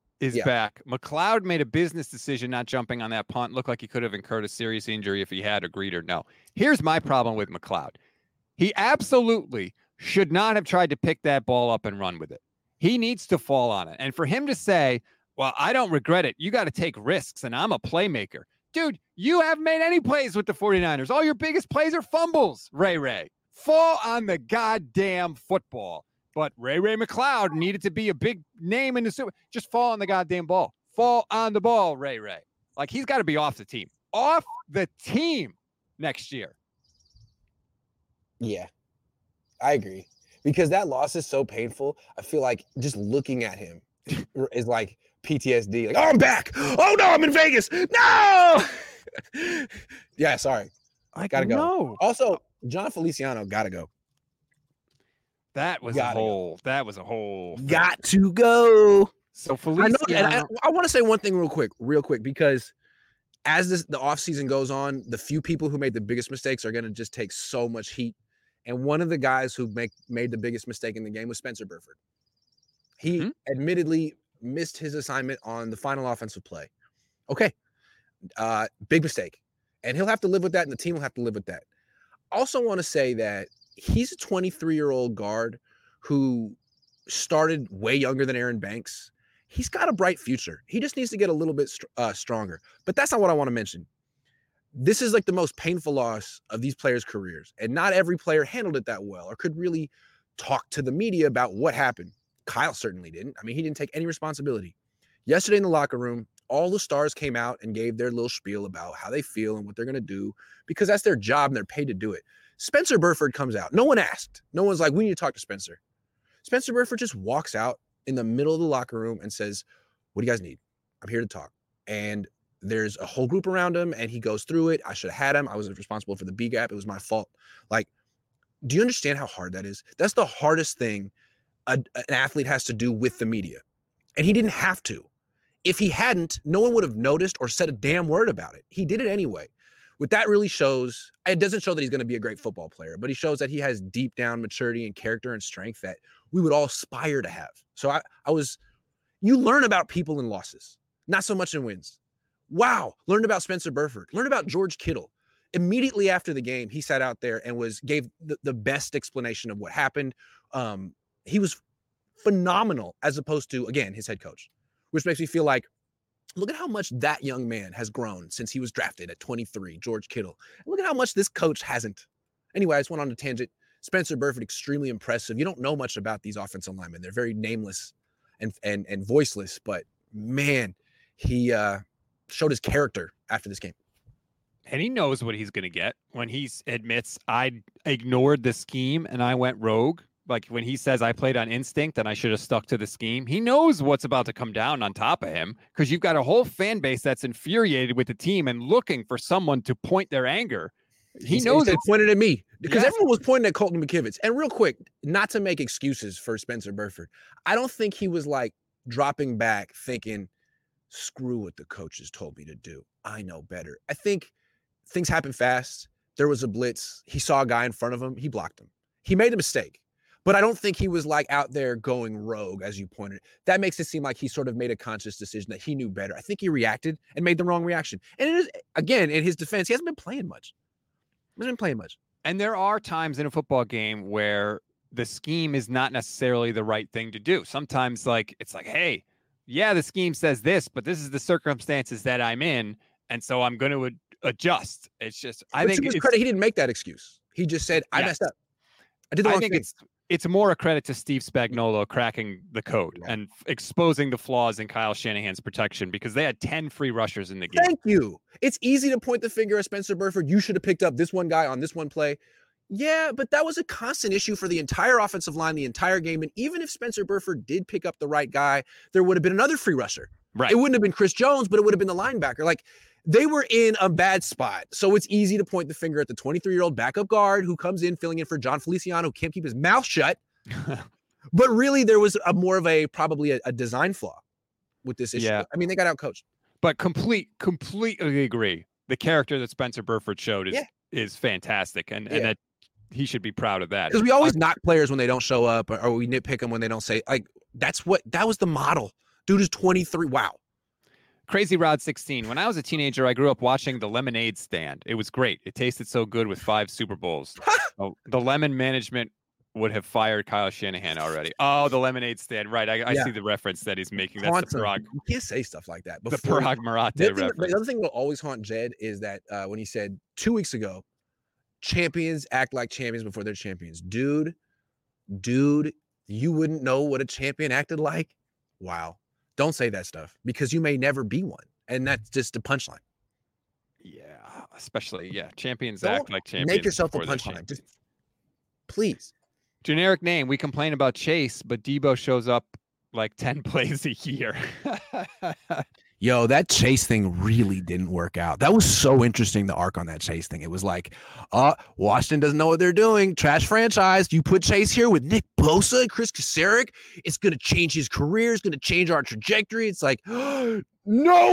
is Yeah. back. McLeod made a business decision not jumping on that punt. Looked like he could have incurred a serious injury if he had agreed or no. Here's my problem with McLeod. He absolutely should not have tried to pick that ball up and run with it. He needs to fall on it. And for him to say, well, I don't regret it. You got to take risks, and I'm a playmaker. Dude, you haven't made any plays with the 49ers. All your biggest plays are fumbles, Ray Ray. Fall on the goddamn football. But Ray Ray McLeod needed to be a big name in the super. Just fall on the goddamn ball. Fall on the ball, Ray Ray. Like he's got to be off the team. Off the team next year. Yeah, I agree because that loss is so painful. I feel like just looking at him is like PTSD. Like, oh, I'm back. Oh no, I'm in Vegas. No. [LAUGHS] yeah, sorry. I gotta go. No. Also, Jon Feliciano gotta go. That was Gotta a go. whole. That was a whole. thing. Got to go. So I know, and I, I want to say one thing real quick, real quick, because as this the offseason goes on, the few people who made the biggest mistakes are going to just take so much heat. And one of the guys who make made the biggest mistake in the game was Spencer Burford. He Mhm. admittedly missed his assignment on the final offensive play. Okay, uh, big mistake, and he'll have to live with that, and the team will have to live with that. Also, want to say that he's a 23 year old guard who started way younger than Aaron Banks. He's got a bright future. He just needs to get a little bit uh, stronger. But that's not what I want to mention. This is like the most painful loss of these players' careers, and not every player handled it that well or could really talk to the media about what happened. Kyle certainly didn't. I mean, he didn't take any responsibility. Yesterday in the locker room, all the stars came out and gave their little spiel about how they feel and what they're going to do because that's their job and they're paid to do it. Spencer Burford comes out. No one asked. No one's like, we need to talk to Spencer. Spencer Burford just walks out in the middle of the locker room and says, What do you guys need? I'm here to talk. And there's a whole group around him and he goes through it. I should have had him. I was responsible for the B gap. It was my fault. Like, do you understand how hard that is? That's the hardest thing a, an athlete has to do with the media. And he didn't have to. If he hadn't, no one would have noticed or said a damn word about it. He did it anyway. What that really shows, it doesn't show that he's going to be a great football player, but he shows that he has deep down maturity and character and strength that we would all aspire to have. So I, I was, you learn about people in losses, not so much in wins. Wow. Learned about Spencer Burford, learned about George Kittle. Immediately after the game, he sat out there and was gave the, the best explanation of what happened. Um, he was phenomenal as opposed to, again, his head coach, which makes me feel like look at how much that young man has grown since he was drafted at 23, George Kittle. Look at how much this coach hasn't. Anyway, I just went on a tangent. Spencer Burford, extremely impressive. You don't know much about these offensive linemen. They're very nameless and and and voiceless, but man, he uh showed his character after this game. And he knows what he's going to get when he admits I ignored the scheme and I went rogue like when he says I played on instinct and I should have stuck to the scheme, he knows what's about to come down on top of him because you've got a whole fan base that's infuriated with the team and looking for someone to point their anger. He, he knows it pointed at me because yes. everyone was pointing at Colton McKivitz. And real quick, not to make excuses for Spencer Burford, I don't think he was like dropping back thinking, screw what the coaches told me to do. I know better. I think things happen fast. There was a blitz. He saw a guy in front of him. He blocked him. He made a mistake. But I don't think he was like out there going rogue, as you pointed. That makes it seem like he sort of made a conscious decision that he knew better. I think he reacted and made the wrong reaction. And it is again in his defense, he hasn't been playing much. He hasn't been playing much. And there are times in a football game where the scheme is not necessarily the right thing to do. Sometimes, like it's like, hey, yeah, the scheme says this, but this is the circumstances that I'm in, and so I'm going to ad- adjust. It's just, I but think credit, he didn't make that excuse. He just said, I yes. messed up. I did the wrong I think thing. It's more a credit to Steve Spagnuolo cracking the code right. and exposing the flaws in Kyle Shanahan's protection because they had 10 free rushers in the game. Thank you. It's easy to point the finger at Spencer Burford. You should have picked up this one guy on this one play. Yeah, but that was a constant issue for the entire offensive line the entire game. And even if Spencer Burford did pick up the right guy, there would have been another free rusher. Right. It wouldn't have been Chris Jones, but it would have been the linebacker. Like they were in a bad spot. So it's easy to point the finger at the 23 year old backup guard who comes in filling in for Jon Feliciano, who can't keep his mouth shut. [LAUGHS] but really, there was a more of a probably a, a design flaw with this issue. Yeah. I mean, they got out coached. But complete, completely agree. The character that Spencer Burford showed is yeah. is fantastic, and Yeah. and that he should be proud of that. Because we always knock players when they don't show up, or, or we nitpick them when they don't say like that's what that was the model. Dude is 23. Wow. Crazy Rod 16. When I was a teenager, I grew up watching the lemonade stand. It was great. It tasted so good with five Super Bowls. [LAUGHS] oh, the lemon management would have fired Kyle Shanahan already. Oh, the lemonade stand. Right. I, I Yeah. see the reference that he's making. That's the. Parag, You can't say stuff like that. the before- Parag Marathe The other, thing, reference. the other thing that will always haunt Jed is that uh, when he said two weeks ago, champions act like champions before they're champions. Dude, dude, you wouldn't know what a champion acted like. Wow. Don't say that stuff because you may never be one. And mm-hmm. that's just a punchline. Yeah. Especially, yeah. Champions Don't act like champions. Make yourself a punchline. Just please. Generic name. We complain about Chase, but Deebo shows up like 10 [LAUGHS] plays a year. [LAUGHS] Yo, that chase thing really didn't work out. That was so interesting, the arc on that chase thing. It was like, uh, Washington doesn't know what they're doing. Trash franchise. You put Chase here with Nick Bosa and Chris Kasaric. It's going to change his career. It's going to change our trajectory. It's like, [GASPS] no,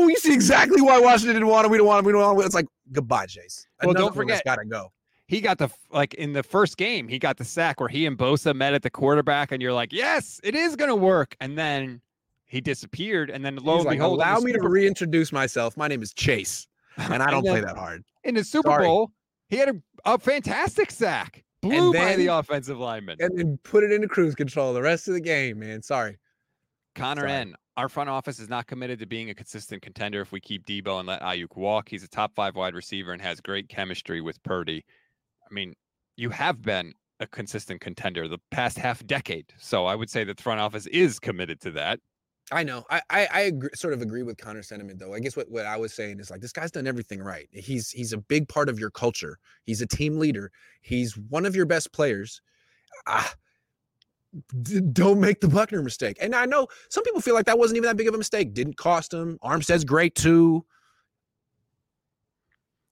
we see exactly why Washington didn't want him. We don't want him. We don't want him. It's like, goodbye, Chase. Well, don't forget- got to go. he got the like in the first game, he got the sack where he and Bosa met at the quarterback, and you're like, yes, it is gonna work. And then he disappeared, and then lo He's and like, behold, allow me to reintroduce myself. My name is Chase, [LAUGHS] and I don't play then- that hard. in the Super Sorry. Bowl, he had a, a fantastic sack, blew by the offensive lineman. And then put it into cruise control the rest of the game, man. Sorry. Connor Sorry. N. Our front office is not committed to being a consistent contender if we keep Deebo and let Aiyuk walk. He's a top five wide receiver and has great chemistry with Purdy. I mean, you have been a consistent contender the past half decade. So I would say that the front office is committed to that. I know. I I, I agree, sort of agree with Connor's sentiment though. I guess what, what I was saying is like this guy's done everything right. He's he's a big part of your culture. He's a team leader. He's one of your best players. Ah, d- don't make the Buckner mistake. And I know some people feel like that wasn't even that big of a mistake. Didn't cost him. Armstead's great too.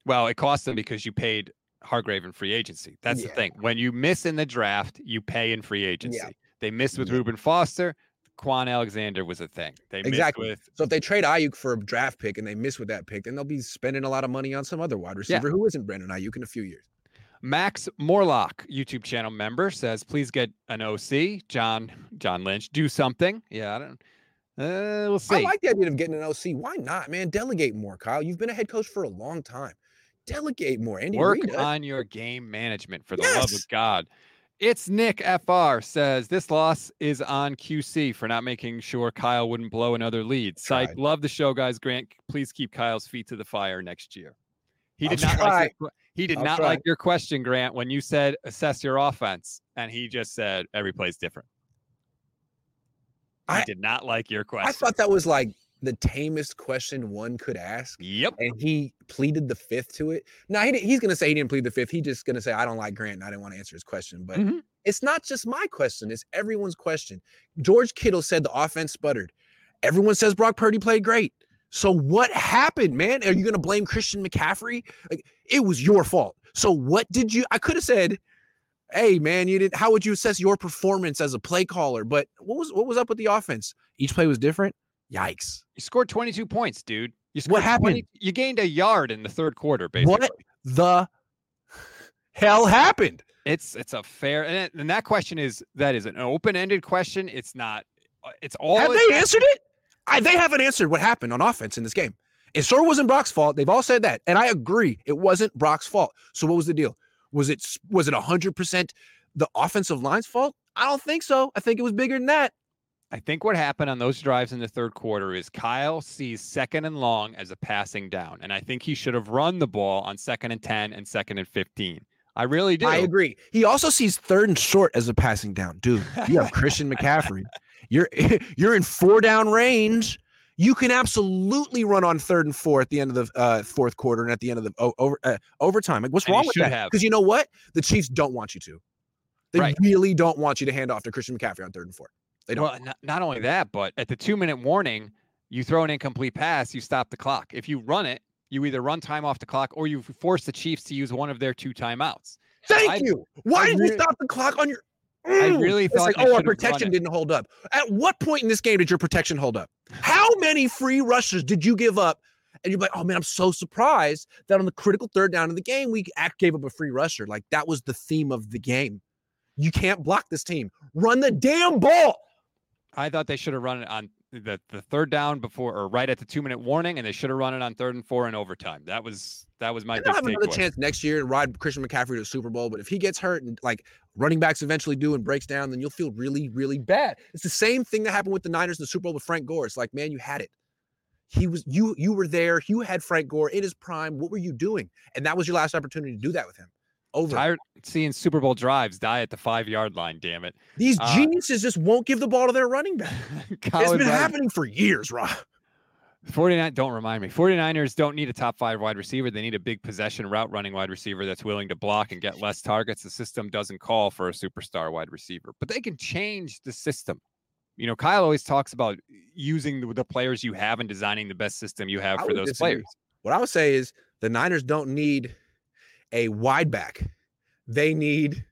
Well, it cost them because you paid Hargrave in free agency. That's the thing. When you miss in the draft, you pay in free agency. They missed with Yeah. Reuben Foster. Quan Alexander was a thing. They Exactly. with So if they trade Aiyuk for a draft pick and they miss with that pick, then they'll be spending a lot of money on some other wide receiver who isn't Brandon Aiyuk in a few years. Max Morlock, YouTube channel member, says, "Please get an OC, John John Lynch. Do something." Yeah, I don't. Uh, we'll see. I like the idea of getting an OC. Why not, man? Delegate more, Kyle. You've been a head coach for a long time. Delegate more. Andy Work on your game management for the love of God. It's Nick FR says this loss is on QC for not making sure Kyle wouldn't blow another lead. Psych, Tried. love the show, guys. Grant, please keep Kyle's feet to the fire next year. He I'll did not try. like your, he did I'll not try. like your question, Grant, when you said assess your offense, and he just said every play's different. He I- did not like your question. I thought that was like the tamest question one could ask. Yep. And he pleaded the fifth to it. Now he he's going to say he didn't plead the fifth. He's just going to say, I don't like Grant and I didn't want to answer his question. But Mhm. it's not just my question, it's everyone's question. George Kittle said the offense sputtered. Everyone says Brock Purdy played great. So what happened, man? Are you going to blame Christian McCaffrey? Like it was your fault. So what did you? I could have said, "Hey, man, you did. How would you assess your performance as a play caller?" But what was what was up with the offense? Each play was different. Yikes! You scored 22 points, dude. You What scored 20 happened? you gained a yard in the third quarter, basically. What the hell happened? It's it's a fair and, and that question is that is an open-ended question. It's not uh, it's all Have it's they answered it? I, they haven't answered what happened on offense in this game. It sure wasn't Brock's fault. They've all said that, and I agree. It wasn't Brock's fault. So what was the deal? Was it was it hundred percent the offensive line's fault? I don't think so. I think it was bigger than that. I think what happened on those drives in the third quarter is Kyle sees second and long as a passing down. And I think he should have run the ball on second and 10 and second and 15. I really do. I agree. He also sees third and short as a passing down, dude. You have Christian McCaffrey. [LAUGHS] You're [LAUGHS] you're in four down range. You can absolutely run on third and four at the end of the uh, fourth quarter and at the end of the over uh, overtime. Like, what's And wrong with that? Because you know what? The Chiefs don't want you to. They Right. really don't want you to hand off to Christian McCaffrey on third and four. They don't. Well, not, not only that, but at the two minute warning, you throw an incomplete pass, you stop the clock. If you run it, you either run time off the clock or you force the Chiefs to use one of their two timeouts. Thank I- you. Why I did really- you stop the clock on your? I Mm. really It's thought like, oh, our should have run protection didn't hold up. At what point in this game did your protection hold up? How many free rushes did you give up? And you're like, oh man, I'm so surprised that on the critical third down of the game, we gave up a free rusher. Like that was the theme of the game. You can't block this team. Run the damn ball. I thought they should have run it on the, the third down before or right at the two minute warning, and they should have run it on third and four in overtime. That was that was my they'll have another chance next year to ride Christian McCaffrey to a Super Bowl. But if he gets hurt and like running backs eventually do and breaks down, then you'll feel really, really bad. It's the same thing that happened with the Niners in the Super Bowl with Frank Gore. It's like, man, you had it. He was you you were there. You had Frank Gore in his prime. What were you doing? And that was your last opportunity to do that with him. Over. Tired seeing Super Bowl drives die at the five yard line. Damn it! These Uh, geniuses just won't give the ball to their running back. [LAUGHS] it's been Bryant- happening for years, Rob. 49 don't remind me 49ers don't need a top five wide receiver they need a big possession route running wide receiver that's willing to block and get less targets the system doesn't call for a superstar wide receiver but they can change the system you know kyle always talks about using the, the players you have and designing the best system you have I for those disagree. players What I would say is the Niners don't need a wide back. They need,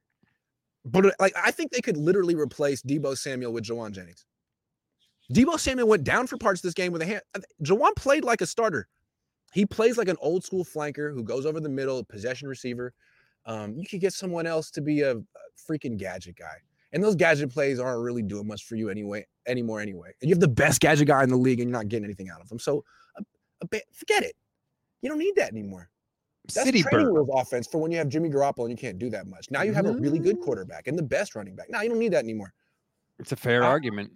but uh, like I think they could literally replace Deebo Samuel with Jauan Jennings. Deebo Samuel went down for parts of this game with a hand. uh, Jauan played like a starter. He plays like an old school flanker who goes over the middle, possession receiver. Um, you could get someone else to be a, a freaking gadget guy. And those gadget plays aren't really doing much for you anyway, anymore anyway. And you have the best gadget guy in the league and you're not getting anything out of him. So a, a bit, forget it. You don't need that anymore. That's City training Bird. wheels offense for when you have Jimmy Garoppolo and you can't do that much. Now you have a really good mm-hmm. quarterback and the best running back. Now you don't need that anymore. it's a fair I- argument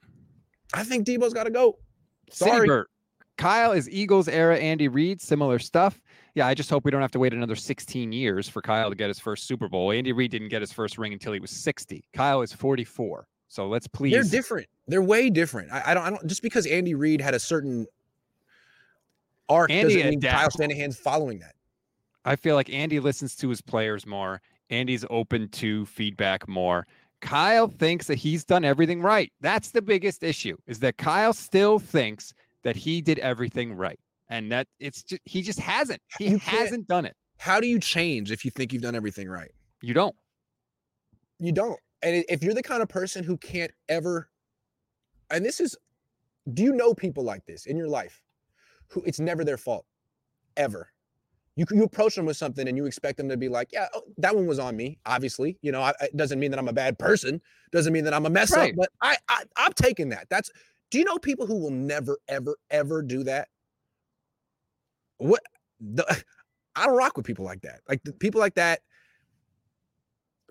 I think Deebo's got to go. City Sorry. Bird. Kyle is Eagles era Andy Reid, similar stuff. Yeah, I just hope we don't have to wait another 16 years for Kyle to get his first Super Bowl. Andy Reid didn't get his first ring until he was 60. Kyle is 44. So let's please. They're different. They're way different. I, I don't. I don't. Just because Andy Reid had a certain arc Andy doesn't mean Kyle. Shanahan's following that. I feel like Andy listens to his players more. Andy's open to feedback more. Kyle thinks that he's done everything right. That's the biggest issue is that Kyle still thinks that he did everything right. And that it's just he just hasn't. He You hasn't done it. How do you change if you think you've done everything right? You don't. You don't. And if you're the kind of person who can't ever, and this is, do you know people like this in your life who it's never their fault, ever? You, you approach them with something and you expect them to be like, yeah, oh, that one was on me. Obviously, you know, I, it doesn't mean that I'm a bad person. Doesn't mean that I'm a mess Right. up. But I, I, I'm taking that. That's. Do you know people who will never, ever, ever do that? What? The, [LAUGHS] I don't rock with people like that. Like the people like that,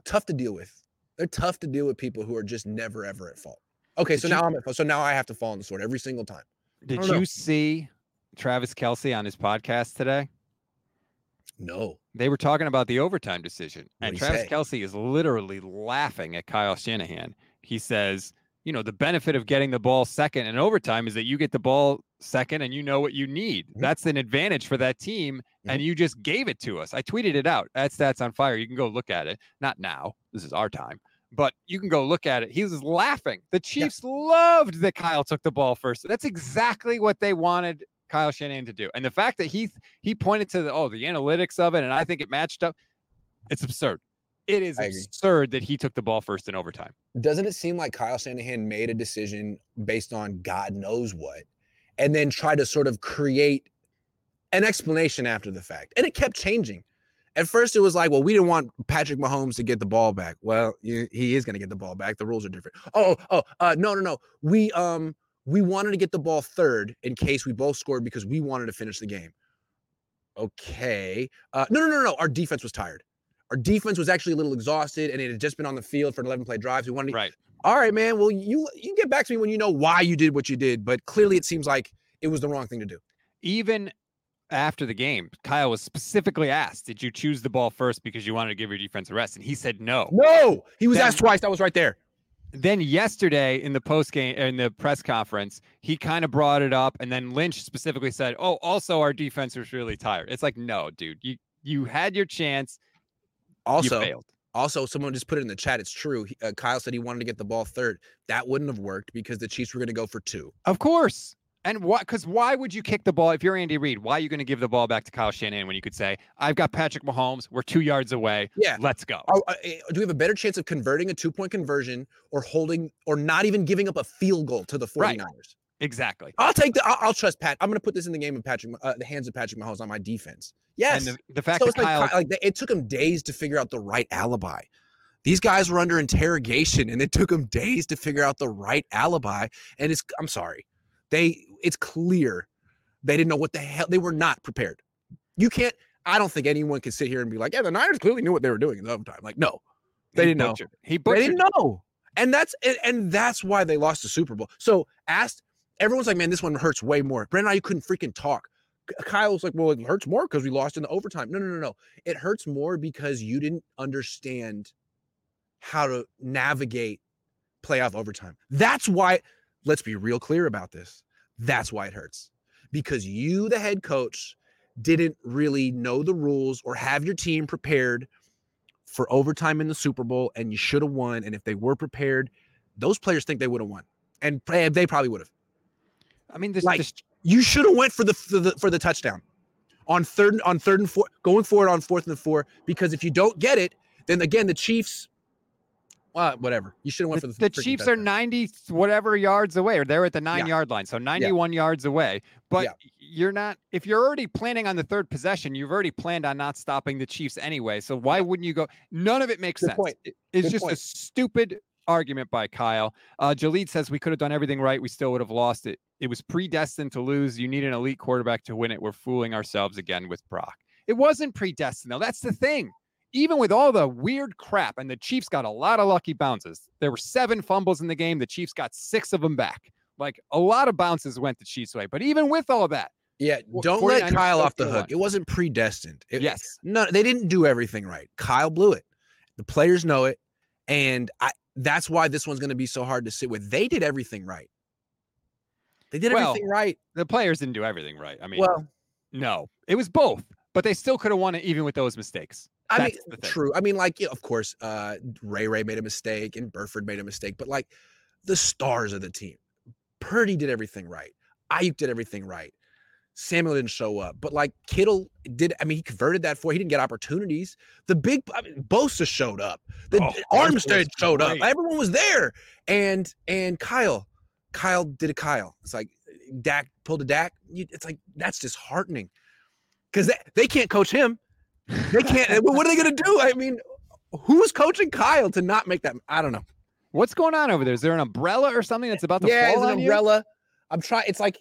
tough to deal with. They're tough to deal with people who are just never ever at fault. Okay, Did so you- now I'm at fault. So now I have to fall on the sword every single time. Did don't know. you see Travis Kelce on his podcast today? No. They were talking about the overtime decision, and What'd he Travis say? Kelce is literally laughing at Kyle Shanahan. He says, you know, the benefit of getting the ball second in overtime is that you get the ball second and you know what you need. Mm-hmm. That's an advantage for that team, and you just gave it to us. I tweeted it out at Stats on Fire. You can go look at it. Not now. This is our time. But you can go look at it. He was laughing. The Chiefs loved that Kyle took the ball first. That's exactly what they wanted Kyle Shanahan to do. And the fact that he he pointed to the oh the analytics of it, and I think it matched up. It's absurd. It is absurd that he took the ball first in overtime. Doesn't it seem like Kyle Shanahan made a decision based on God knows what, and then tried to sort of create an explanation after the fact, and it kept changing. At first, it was like, well, we didn't want Patrick Mahomes to get the ball back. Well, he is going to get the ball back. The rules are different. Oh, oh, uh, no, no, no. We um we wanted to get the ball third in case we both scored because we wanted to finish the game. Okay. Uh, no, no, no, no. Our defense was tired. Our defense was actually a little exhausted, and it had just been on the field for an 11 play drives. So we wanted. To, Right. All right, man. Well, you you get back to me when you know why you did what you did. But clearly, it seems like it was the wrong thing to do. Even after the game, Kyle was specifically asked, "Did you choose the ball first because you wanted to give your defense a rest?" And he said no. No, he was Then- asked twice. I was right there. Then yesterday in the post game in the press conference, he kind of brought it up, and then Lynch specifically said, "Oh, also our defense was really tired." It's like, no, dude, you you had your chance. Also, you failed. also, someone just put it in the chat. It's true. He- Uh, Kyle said he wanted to get the ball third. That wouldn't have worked because the Chiefs were going to go for two. Of course. And what? Because why would you kick the ball if you're Andy Reid? Why are you going to give the ball back to Kyle Shanahan when you could say, "I've got Patrick Mahomes. We're two yards away. Yeah. let's go." Are- uh, eh, do we have a better chance of converting a two point conversion or holding or not even giving up a field goal to the 49ers? Right. Exactly. I'll take the. I'll, I'll trust Pat. I'm going to put this in the game of Patrick, uh, the hands of Patrick Mahomes on my defense. Yes. And the, the fact so that like, Kyle, Ky- like it took him days to figure out the right alibi. These guys were under interrogation, and it took them days to figure out the right alibi. And it's. I'm sorry, they. It's clear they didn't know what the hell. They were not prepared. You can't. I don't think anyone can sit here and be like, "Yeah, the Niners clearly knew what they were doing in the overtime." Like, no, they he didn't know. butchered- He They didn't know. And that's and, and that's why they lost the Super Bowl. So asked everyone's like, man, this one hurts way more. Brandon, and I couldn't freaking talk. Kyle's like, well, it hurts more because we lost in the overtime. No, no, no, no. It hurts more because you didn't understand how to navigate playoff overtime. That's why, let's be real clear about this. That's why it hurts. Because you, the head coach, didn't really know the rules or have your team prepared for overtime in the Super Bowl, and you should have won. And if they were prepared, those players think they would have won, and eh, they probably would have. I mean, this, Like this you should have went for the, for the for the touchdown on third on third and four, going forward on fourth and four. Because if you don't get it, then again the Chiefs, well, whatever. You should have went the, for the, the Chiefs are 90 whatever yards away, or they're at the nine Yeah. yard line, so 91 yards away. But Yeah. you're not. If you're already planning on the third possession, you've already planned on not stopping the Chiefs anyway. So why wouldn't you go? None of it makes Good sense. point. It's Good just a stupid argument by Kyle. Uh, Jalid says we could have done everything right. We still would have lost it. It was predestined to lose. You need an elite quarterback to win it. We're fooling ourselves again with Brock. It wasn't predestined though. That's the thing. Even with all the weird crap, and the Chiefs got a lot of lucky bounces. There were seven fumbles in the game. The Chiefs got six of them back. Like a lot of bounces went the Chiefs' way. But even with all that, Yeah, don't let Kyle off the hook. won. It wasn't predestined. It- yes, No, they didn't do everything right. Kyle blew it. The players know it, and I. That's why this one's going to be so hard to sit with. They did everything right. They did Well, everything right. the players didn't do everything right. I mean, Well, no, it was both, but they still could have won it even with those mistakes. I That's mean, true. I mean, like, of course, uh, Ray Ray made a mistake and Burford made a mistake, but like the stars of the team, Purdy did everything right. Aiyuk did everything right. Samuel didn't show up, but like Kittle did. I mean, he converted that for. He didn't get opportunities. The big I mean, Bosa showed up. The Oh, Armstead showed up. Everyone was there, and and Kyle, Kyle did a Kyle. It's like Dak pulled a Dak. You, it's like that's disheartening because they, they can't coach him. They can't. Eh, what are they going to do? I mean, who's coaching Kyle to not make that? I don't know. What's going on over there? Is there an umbrella or something that's about to yeah, fall on an you? umbrella. I'm trying. It's like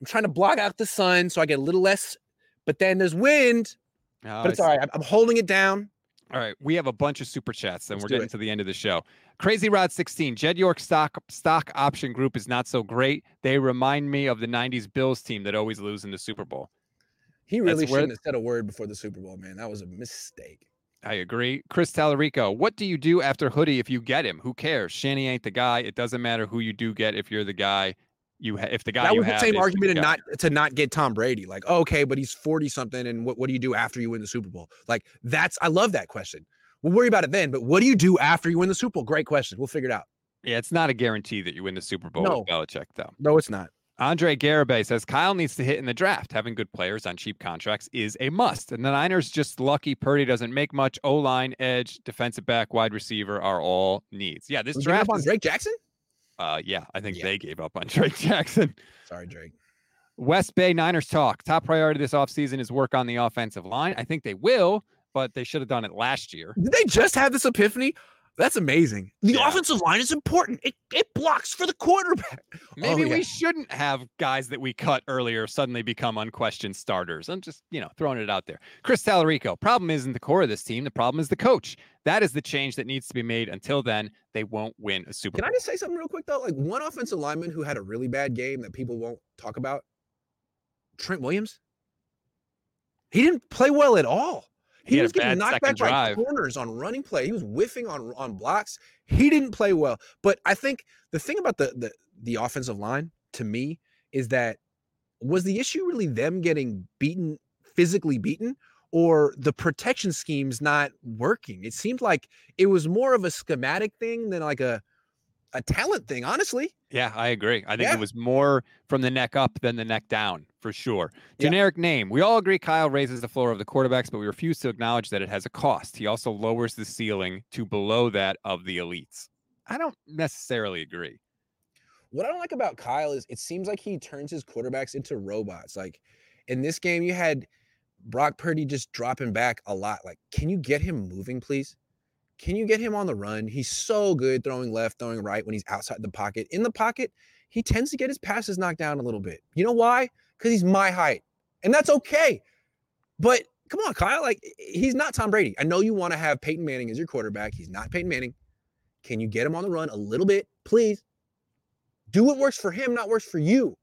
I'm trying to block out the sun so I get a little less. But then there's wind. Oh, but it's all right. I'm- I'm holding it down. All right, we have a bunch of super chats, and Let's we're getting it. to the end of the show. Crazy Rod 16, Jed York stock stock option group is not so great. They remind me of the '90s Bills team that always lose in the Super Bowl. He really That's shouldn't have said a word before the Super Bowl, man. That was a mistake. I agree. Chris Tallarico, what do you do after Hoodie if you get him? Who cares? Shanny ain't the guy. It doesn't matter who you do get if you're the guy. You ha- if the guy that you was the same argument to not to not get Tom Brady. Like, oh, okay, but he's 40 something, and what, what do you do after you win the Super Bowl? Like, that's I love that question. We'll worry about it then, but what do you do after you win the Super Bowl? Great question. We'll figure it out. Yeah, it's not a guarantee that you win the Super Bowl No. with Belichick, though. No, it's not. Andre Garibay says Kyle needs to hit in the draft. Having good players on cheap contracts is a must. And the Niners just lucky Purdy doesn't make much. O line, edge, defensive back, wide receiver are all needs. Yeah, this We draft on Drake Jackson. uh yeah, I think they gave up on [LAUGHS] Drake Jackson. Sorry, Drake. West Bay Niners talk. Top priority this offseason is work on the offensive line. I think they will, but they should have done it last year. Did they just have this epiphany? That's amazing. The offensive line is important. It it blocks for the quarterback. [LAUGHS] Oh, Maybe Oh, yeah. we shouldn't have guys that we cut earlier suddenly become unquestioned starters. I'm just, you know, throwing it out there. Chris Tallarico, problem isn't the core of this team. The problem is the coach. That is the change that needs to be made. Until then, they won't win a Super Can I just say something real quick though? Like one offensive lineman who had a really bad game that people won't talk about, Trent Williams. He didn't play well at all. He He, was getting knocked back by corners on running play. He was whiffing on on blocks. He didn't play well. But I think the thing about the the the offensive line to me is that was the issue really them getting beaten physically beaten or the protection schemes not working it seemed like it was more of a schematic thing than like a a talent thing honestly Yeah, I agree. I think Yeah. it was more from the neck up than the neck down for sure. Generic name. We all agree Kyle raises the floor of the quarterbacks, but we refuse to acknowledge that it has a cost. He also lowers the ceiling to below that of the elites. I don't necessarily agree. what i don't like about kyle is it seems like he turns his quarterbacks into robots like in this game you had brock purdy just dropping back a lot like can you get him moving please can you get him on the run? He's so good throwing left throwing right when he's outside the pocket. In the pocket he tends to get his passes knocked down a little bit. You know why? Because he's my height and that's okay. But come on kyle like he's not tom brady. I know you want to have peyton manning as your quarterback. He's not peyton manning. Can you get him on the run a little bit? Please. Do what works for him, not works for you.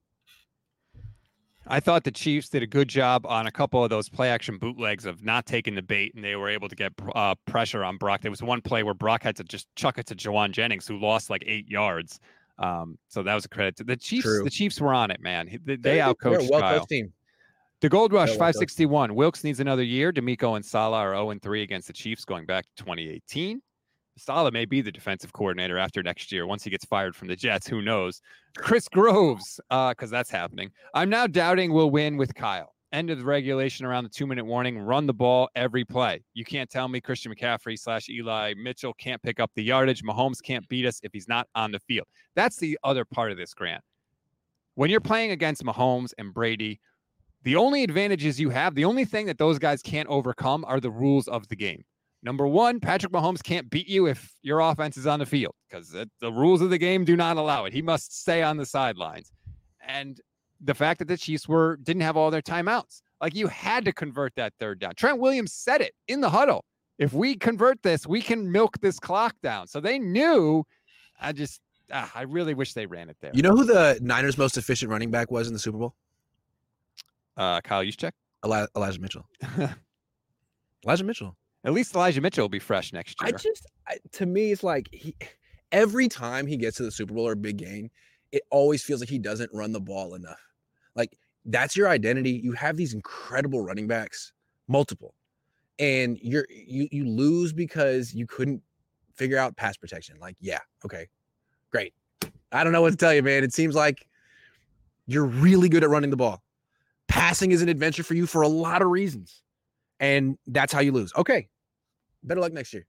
I thought the Chiefs did a good job on a couple of those play action bootlegs of not taking the bait, and they were able to get uh, pressure on Brock. There was one play where Brock had to just chuck it to Jauan Jennings, who lost like eight yards. Um, so that was a credit to the Chiefs. True. The Chiefs were on it, man. They, they They're a good- they're a outcoached well-coached Kyle. team. The Gold Rush well-coached. 561. Wilks needs another year. DeMeco and Saleh are 0 3 against the Chiefs going back to 2018. Saleh may be the defensive coordinator after next year. Once he gets fired from the Jets, who knows? Chris Groves, uh, because that's happening. I'm now doubting we'll win with Kyle. End of the regulation around the two minute warning. Run the ball every play. You can't tell me Christian McCaffrey slash Eli Mitchell can't pick up the yardage. Mahomes can't beat us if he's not on the field. That's the other part of this, Grant. When you're playing against Mahomes and Brady, the only advantages you have, the only thing that those guys can't overcome are the rules of the game. Number one, Patrick Mahomes can't beat you if your offense is on the field because the rules of the game do not allow it. He must stay on the sidelines. And the fact that the Chiefs were didn't have all their timeouts, like you had to convert that third down. Trent Williams said it in the huddle. If we convert this, we can milk this clock down. So they knew. I just, ah, I really wish they ran it there. You know who the Niners' most efficient running back was in the Super Bowl? Uh, Kyle Juszczyk. Eli- Elijah Mitchell. [LAUGHS] Elijah Mitchell. At least Elijah Mitchell will be fresh next year. I just, I, to me, it's like he, every time he gets to the Super Bowl or a big game, it always feels like he doesn't run the ball enough. Like that's your identity. You have these incredible running backs, multiple, and you're you you lose because you couldn't figure out pass protection. Like, yeah, okay, great. I don't know what to tell you, man. It seems like you're really good at running the ball. Passing is an adventure for you for a lot of reasons. And that's how you lose. Okay. Better luck next year.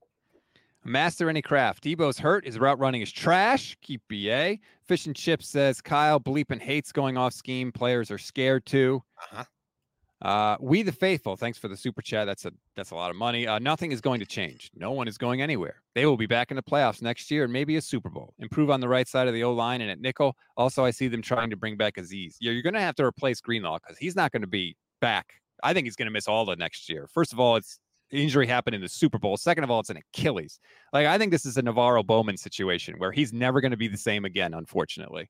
Master any craft. Deebo's hurt. His route running is trash. Keep BA. Fish and Chips says Kyle bleeping hates going off scheme. Players are scared too. Uh-huh. Uh, we the faithful. Thanks for the super chat. That's a that's a lot of money. Uh, nothing is going to change. No one is going anywhere. They will be back in the playoffs next year and maybe a Super Bowl. Improve on the right side of the O line and at nickel. Also, I see them trying to bring back Aziz. Yeah, you're going to have to replace Greenlaw because he's not going to be back. I think he's going to miss all the next year. First of all, it's injury happened in the Super Bowl. Second of all, it's an Achilles. Like I think this is a NaVorro Bowman situation where he's never going to be the same again. Unfortunately.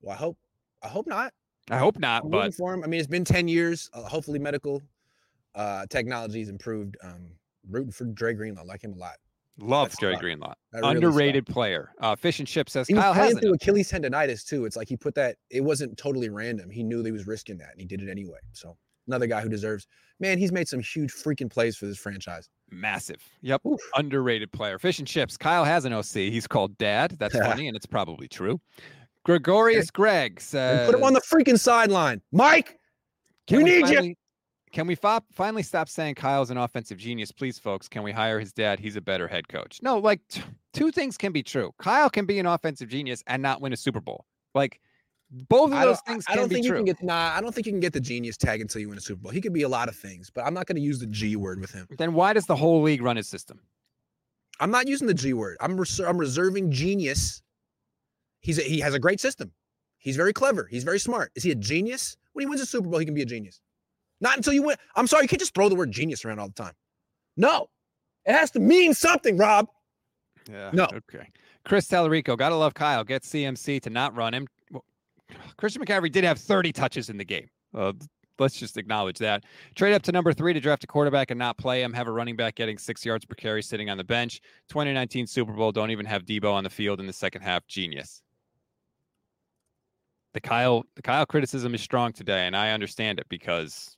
Well, I hope I hope not. I hope not, I'm but for him. I mean, it's been 10 years. Uh, hopefully, medical uh, technology's improved. Um, rooting for Dre Greenlaw. Like him a lot. Love That's Dre. Greenlaw. Really Underrated player. Uh, Fish and Chip says He Kyle has through Achilles tendonitis too. It's like he put that. It wasn't totally random. He knew that he was risking that, and he did it anyway. So another guy who deserves. Man, he's made some huge freaking plays for this franchise. massive. Yep. Underrated player. Fish and Chips. Kyle has an OC. He's called Dad. [LAUGHS] That's funny, and it's probably true. Gregorius Greg says, put him on the freaking sideline, Mike. Can we we need finally, you. Can we fop, finally stop saying Kyle's an offensive genius, please, folks? Can we hire his dad? He's a better head coach. No, like t- two things can be true. Kyle can be an offensive genius and not win a Super Bowl. Like both of those things I don't be think true. you can get. Nah, I don't think you can get the genius tag until you win a Super Bowl. He could be a lot of things, but I'm not going to use the G word with him. then why does the whole league run his system? I'm not using the G word. I'm res- I'm reserving genius. He's a, he has a great system. He's very clever. He's very smart. Is he a genius? When he wins a Super Bowl, he can be a genius. Not until you win. I'm sorry, you can't just throw the word genius around all the time. No, it has to mean something, Rob. Yeah. No. Okay. Chris Tallarico, gotta love Kyle. Get CMC to not run him. Christian McCaffrey did have 30 touches in the game. Uh, let's just acknowledge that. Trade up to number three to draft a quarterback and not play him. Have a running back getting six yards per carry sitting on the bench. 2019 Super Bowl. Don't even have Deebo on the field in the second half. Genius. The Kyle, the Kyle criticism is strong today, and I understand it because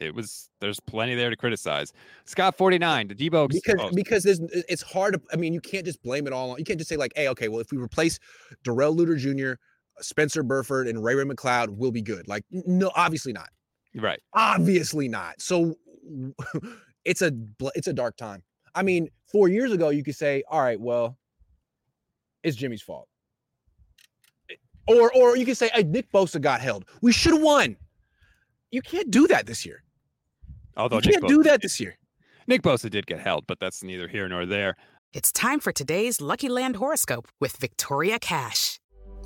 it was there's plenty there to criticize. Scott 49, the Deebo because oh, because there's it's hard to I mean you can't just blame it all on you can't just say like hey okay well if we replace Darrell Luter Jr. Spencer Burford and Ray Ray McCloud we'll be good. Like no obviously not. Right. obviously not. So [LAUGHS] it's a it's a dark time. I mean four years ago you could say all right well it's Jimmy's fault. Eh, or or you could say hey Nick Bosa got held. We should have won. You can't do that this year. Although you Nick can't do Bosa that this year. Nick Bosa did get held, but that's neither here nor there. It's time for today's Lucky Land horoscope with Victoria Cash.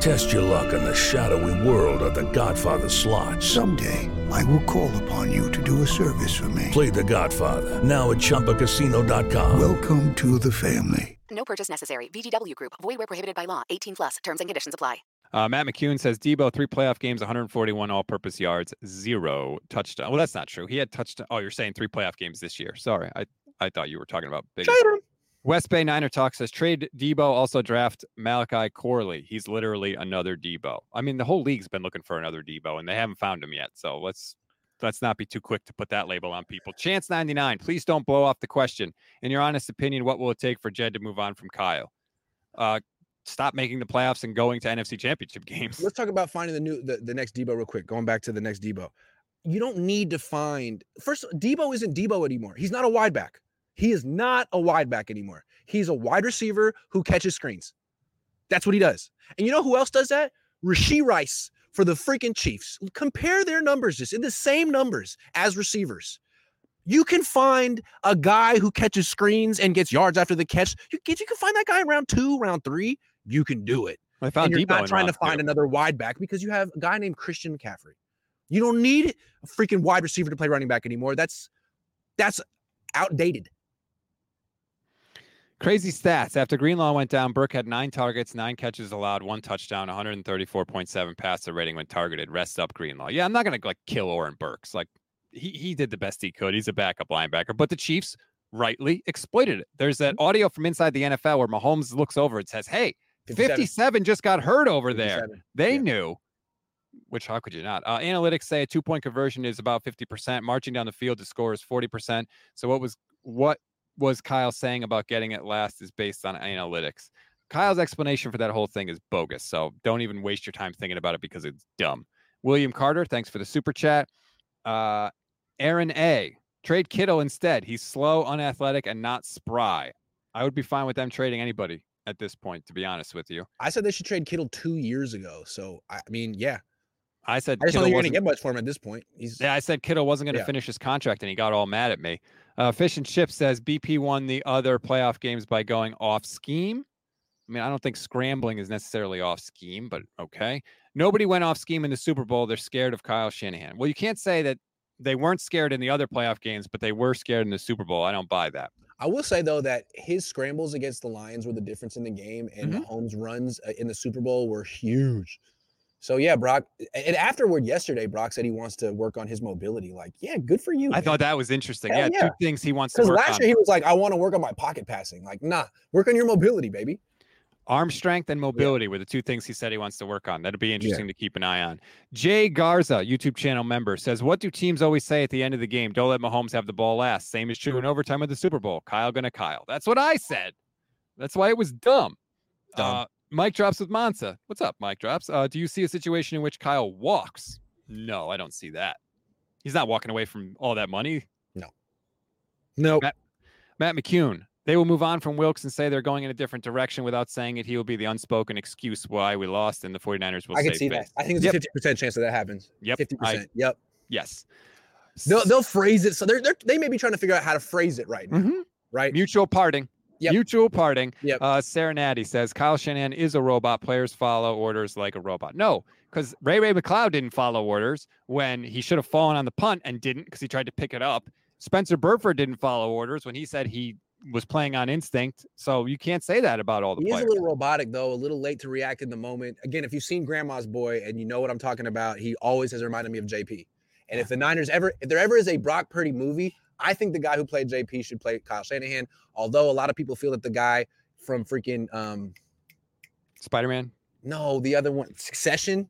Test your luck in the shadowy world of The Godfather slot. Someday, I will call upon you to do a service for me. Play The Godfather now at ChumbaCasino.com. Welcome to the family. No purchase necessary. VGW Group. Void where prohibited by law. 18 plus. Terms and conditions apply. Uh, Matt McCune says Deebo three playoff games, 141 all-purpose yards, zero touchdown. Well, that's not true. He had touchdown. Oh, you're saying three playoff games this year. Sorry, I I thought you were talking about big. West Bay Niner Talk says trade Deebo, also draft Malachi Corley. He's literally another Deebo. I mean, the whole league's been looking for another Deebo, and they haven't found him yet. So let's let's not be too quick to put that label on people. Chance 99, please don't blow off the question. In your honest opinion, what will it take for Jed to move on from Kyle? Uh, stop making the playoffs and going to NFC Championship [LAUGHS] games. Let's talk about finding the new the, the next Deebo real quick. Going back to the next Deebo. You don't need to find first Deebo isn't Deebo anymore. He's not a wide back. He is not a wide back anymore. He's a wide receiver who catches screens. That's what he does. And you know who else does that? Rashee Rice for the freaking Chiefs. Compare their numbers just in the same numbers as receivers. You can find a guy who catches screens and gets yards after the catch. You, can- you can find that guy in round two, round three. You can do it. I found and you're Deebo not trying to find two. another wide back because you have a guy named Christian McCaffrey. You don't need a freaking wide receiver to play running back anymore. That's that's outdated. Crazy stats. After Greenlaw went down, Burke had nine targets, nine catches allowed, one touchdown, 134.7 passer rating when targeted. Rest up Greenlaw. Yeah, I'm not gonna like kill Oren Burks. Like he he did the best he could. He's a backup linebacker, but the Chiefs rightly exploited it. There's that audio from inside the NFL where Mahomes looks over and says, "Hey, 57. 57 just got hurt over there." 57. They knew. Which how could you not? Uh, analytics say a two point conversion is about 50%. Marching down the field to score is 40%. So what was what was Kyle saying about getting it last is based on analytics. Kyle's explanation for that whole thing is bogus. So don't even waste your time thinking about it because it's dumb. William Carter, thanks for the super chat. Uh, Aaron A. Trade Kittle instead. He's slow, unathletic, and not spry. I would be fine with them trading anybody at this point, to be honest with you. I said they should trade Kittle two years ago. So I mean, yeah. I said I just don't think you're gonna get much for him at this point. He's Yeah, I said Kittle wasn't going to Yeah. finish his contract, and he got all mad at me. Uh, Fish and Chip says BP won the other playoff games by going off scheme. I mean, I don't think scrambling is necessarily off scheme, but okay. Nobody went off scheme in the Super Bowl. They're scared of Kyle Shanahan. Well, you can't say that they weren't scared in the other playoff games, but they were scared in the Super Bowl. I don't buy that. I will say though that his scrambles against the Lions were the difference in the game, and Mhm. Mahomes' runs uh, in the Super Bowl were huge. So yeah, Brock. And afterward, yesterday, Brock said he wants to work on his mobility. Like, yeah, good for you. I thought that was interesting. Hell yeah, two things he wants to because last on. year he was like, I want to work on my pocket passing. Like, nah, work on your mobility, baby. Arm strength and mobility were the two things he said he wants to work on. That'll be interesting to keep an eye on. Jay Garza, YouTube channel member, says, What do teams always say at the end of the game? Don't let Mahomes have the ball last. Same is true in overtime of the Super Bowl. Kyle gonna Kyle. That's what I said. That's why it was dumb. Dumb. Uh, Mike drops with Monza. What's up, Mike drops? Uh, do you see a situation in which Kyle walks? No, I don't see that. He's not walking away from all that money. No. Matt, Matt McCune. They will move on from Wilks and say they're going in a different direction without saying it. He will be the unspoken excuse why we lost, and the 49ers will I can see that. I think there's Yep. a fifty percent chance that that happens. Yep, fifty I- percent. Yep. Yes. They'll they'll phrase it so they're, they're they may be trying to figure out how to phrase it right now. Mhm. Right. Mutual parting. Yep. Mutual parting. Yep. Uh, Sarah Natty says Kyle Shanahan is a robot. Players follow orders like a robot. No, because Ray Ray McCloud didn't follow orders when he should have fallen on the punt and didn't because he tried to pick it up. Spencer Burford didn't follow orders when he said he was playing on instinct. So you can't say that about all the He players. a little robotic though, a little late to react in the moment. Again, if you've seen Grandma's Boy and you know what I'm talking about, he always has reminded me of JP. And if the Niners ever, if there ever is a Brock Purdy movie, I think the guy who played JP should play Kyle Shanahan. Although a lot of people feel that the guy from freaking um Spider Man. no, the other one, Succession,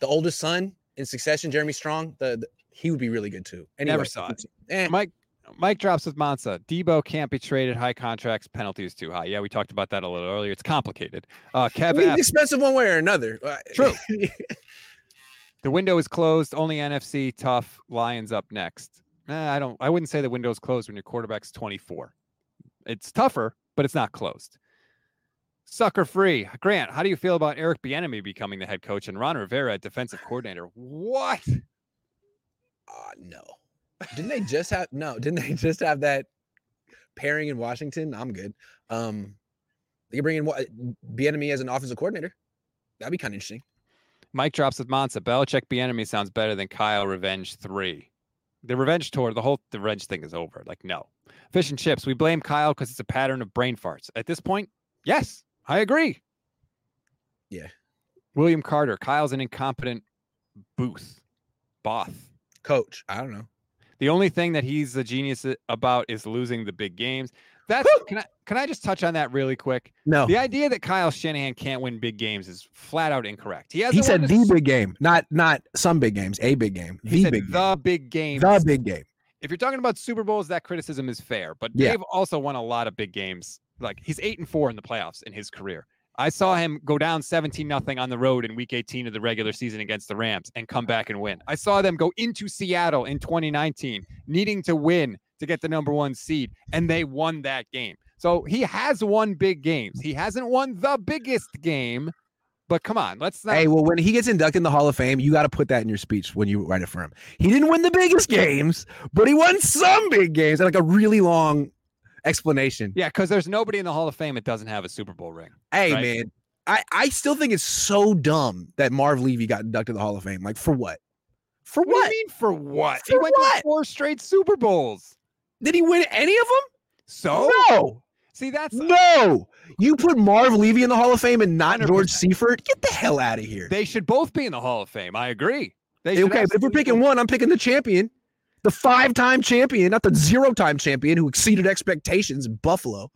the oldest son in Succession, Jeremy Strong, the, the- he would be really good too. Anyway, Never saw it. eh, Mike Mike drops with Mansa. Deebo can't be traded. High contracts, penalties too high. Yeah, we talked about that a little earlier. It's complicated. Uh, I Kev F, expensive one way or another. Uh, True. [LAUGHS] the window is closed. Only NFC tough. Lions up next. Eh, I don't. I wouldn't say the window's closed when your quarterback's 24. It's tougher, but it's not closed. Sucker free. Grant, how do you feel about Eric Bieniemy becoming the head coach and Ron Rivera defensive coordinator? What? Uh, no. Didn't they just have no? Didn't they [LAUGHS] just have that pairing in Washington? I'm good. Um, they bring in what Bieniemy as an offensive coordinator. That'd be kind of interesting. Mike drops with Monza. Belichick Bieniemy sounds better than Kyle Revenge 3. The revenge tour, the whole the revenge thing is over. Like, no. Fish and chips. We blame Kyle because it's a pattern of brain farts. At this point, yes, I agree. Yeah. William Carter. Kyle's an incompetent booth. Both. Coach. I don't know. The only thing that he's a genius about is losing the big games. That's can I can I just touch on that really quick? No. The idea that Kyle Shanahan can't win big games is flat out incorrect. He He said the big game, not not some big games, a big game, He the said big game, the big game. the big game. If you're talking about Super Bowls, that criticism is fair. But Yeah. they've also won a lot of big games. Like he's eight and four in the playoffs in his career. I saw him go down 17 nothing on the road in week 18 of the regular season against the Rams and come back and win. I saw them go into Seattle in 2019 needing to win to get the number one seed, and they won that game. So he has won big games. He hasn't won the biggest game, but come on, let's not. Hey, well, when he gets inducted in the Hall of Fame, you got to put that in your speech when you write it for him. He didn't win the biggest games, but he won some big games, and like a really long explanation. yeah, because there's nobody in the Hall of Fame that doesn't have a Super Bowl ring. Hey, right? man, I, I still think it's so dumb that Marv Levy got inducted to the Hall of Fame. Like, for what? For What, do what? you mean for what? he For went what? to four straight Super Bowls. Did he win any of them? So No. see that's No. You put Marv Levy in the Hall of Fame and not George Seifert? Get the hell out of here. they should both be in the Hall of Fame. I agree. They should Okay, but if we're picking one, I'm picking the champion, the five-time champion, not the zero-time champion who exceeded expectations in Buffalo.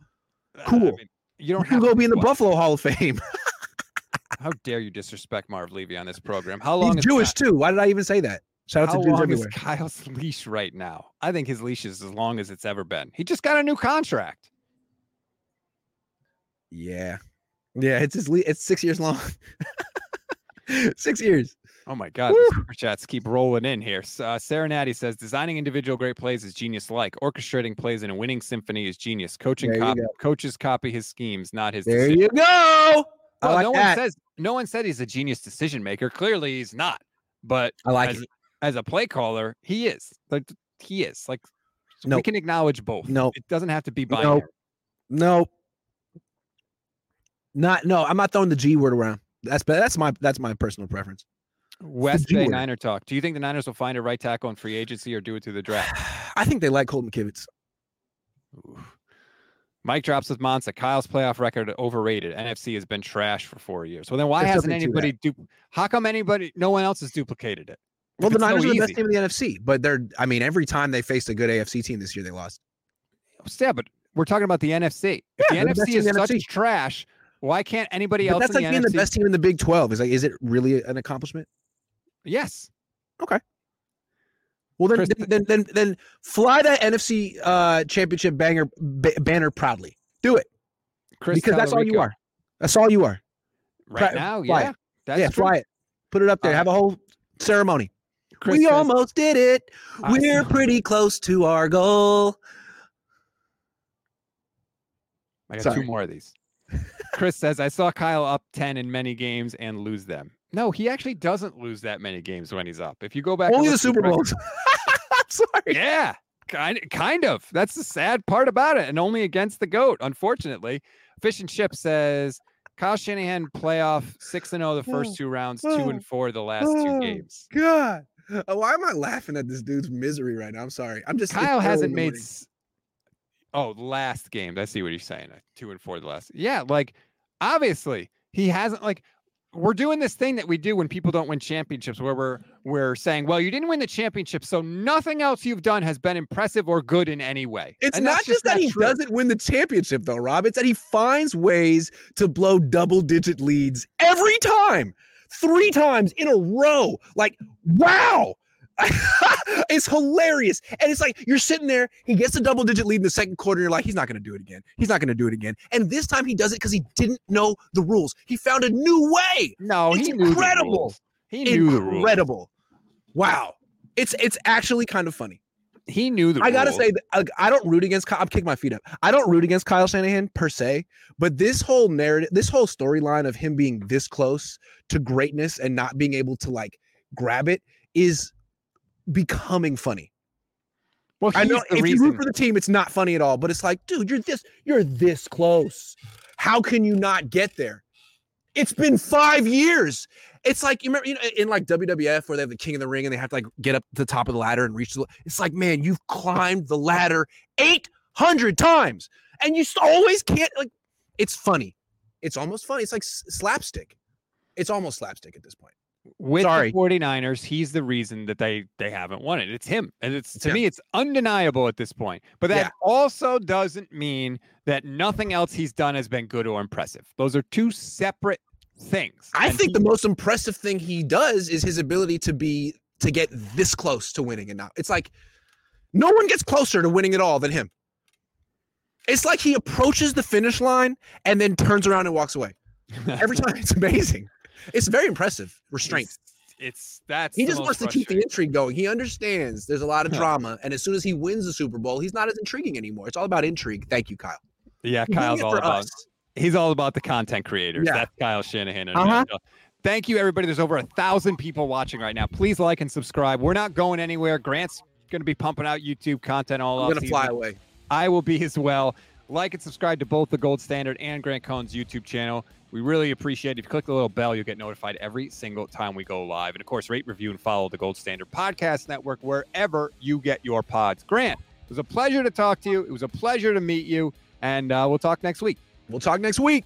Cool. Uh, I mean, you don't You can have go be in the? Buffalo Hall of Fame. [LAUGHS] How dare you disrespect Marv Levy on this program? How long He's is Jewish Ky- too. Why did I even say that? Shout out How to long everywhere. is Kyle's [LAUGHS] leash right now? I think his leash is as long as it's ever been. He just got a new contract. Yeah, yeah. It's his. Le- it's six years long. [LAUGHS] six years. Oh my God, the super chats keep rolling in here. Uh, Sarah Natty says, designing individual great plays is genius like. Orchestrating plays in a winning symphony is genius. Coaching cop- coaches copy his schemes, not his There decisions." you go. Well, like no that. one says no one said he's a genius decision maker. Clearly he's not. But I like as, it. As a play caller, he is. Like he is. Like we can acknowledge both. Nope. It doesn't have to be binary. No, no, not no. I'm not throwing the G word around. That's but that's my that's my personal preference. West Bay. Niner talk. Do you think the Niners will find a right tackle in free agency or do it through the draft? [SIGHS] I think they like Colton McKivitz. Mike drops with Monza. Kyle's playoff record overrated. NFC has been trash for four years. Well, then why There's hasn't anybody? Du- how come anybody? No one else has duplicated it. Well, the it's so Niners are the best team in the NFC, but they're. I mean, every time they faced a good AFC team this year, they lost. Yeah, but we're talking about the NFC. Yeah, the the NFC is the such NFC. trash, why can't anybody But else? that's like the being the best team in the Big Twelve. Is like, is it really an accomplishment? Yes. Okay. Well, then, Chris- then, then, then, then fly that NFC uh, championship banger ba- banner proudly. Do it Chris because that's all you are. That's all you are. Right now, yeah, it. yeah, true. fly it. Put it up there. Uh, Have a whole ceremony. Chris we almost did it. I We're saw- pretty close to our goal. I got Sorry. two more of these. Chris says, I saw Kyle up 10 in many games and lose them. No, he actually doesn't lose that many games when he's up. If you go back, Only the look at his Super record- Bowls. I'm [LAUGHS] sorry. Yeah, kind kind of. That's the sad part about it, and only against the goat, unfortunately. Fish and Chip says Kyle Shanahan playoff six and zero the first [SIGHS] two rounds, two and [SIGHS] four the last two [SIGHS] games. God. Uh, Why am I laughing at this dude's misery right now? I'm sorry. I'm just Kyle hasn't made. s- Oh, last game. I see what he's saying. Two and four the last. Yeah, like obviously he hasn't like. We're doing this thing that we do when people don't win championships, where we're we're saying, "Well, you didn't win the championship, so nothing else you've done has been impressive or good in any way." It's And not that's just that he true. doesn't win the championship, though, Rob. It's that he finds ways to blow double digit leads every time, three times in a row. Like, wow. [LAUGHS] it's hilarious. And it's like you're sitting there, he gets a double digit lead in the second quarter. You're like, he's not going to do it again. He's not going to do it again. And this time he does it because he didn't know the rules. He found a new way. No, it's he incredible. He knew the rules. incredible. Wow. It's it's actually kind of funny. He knew the I gotta rules. say, that, I don't root against. I'm kicking my feet up. I don't root against Kyle Shanahan per se, but this whole narrative, this whole storyline of him being this close to greatness and not being able to like grab it is becoming funny. Well, I know if you root for the team, it's not funny at all. But it's like, dude, you're this, you're this close. How can you not get there? It's been five years. It's like you remember, you know, in like WWF where they have the King of the Ring and they have to like get up to the top of the ladder and reach the. It's like, man, you've climbed the ladder eight hundred times, and you always can't. Like, it's funny. It's almost funny. It's like slapstick. It's almost slapstick at this point. With Sorry. the 49ers, he's the reason that they they haven't won it. It's him. And it's to him. me, it's undeniable at this point. But that Yeah. also doesn't mean that nothing else he's done has been good or impressive. Those are two separate things. I And think he- the most impressive thing he does is his ability to be to get this close to winning and now it's like no one gets closer to winning it all than him. It's like he approaches the finish line and then turns around and walks away. Every time it's [LAUGHS] amazing. It's very impressive. Restraint. It's, it's that's He just wants to keep the intrigue going. He understands there's a lot of drama and as soon as he wins the Super Bowl, he's not as intriguing anymore. It's all about intrigue. Thank you, Kyle. Yeah, Kyle's all about us. he's all about the content creators. Yeah. That's Kyle Shanahan. in Uh-huh. Thank you, everybody. There's over a thousand people watching right now. Please like and subscribe. We're not going anywhere. Grant's going to be pumping out YouTube content all I'm off gonna fly away. I will be as well. Like and subscribe to both the Gold Standard and Grant Cohn's YouTube channel. We really appreciate it. If you click the little bell, you'll get notified every single time we go live. And of course, rate, review, and follow the Gold Standard Podcast Network wherever you get your pods. Grant, it was a pleasure to talk to you. It was a pleasure to meet you. And uh, we'll talk next week. We'll talk next week.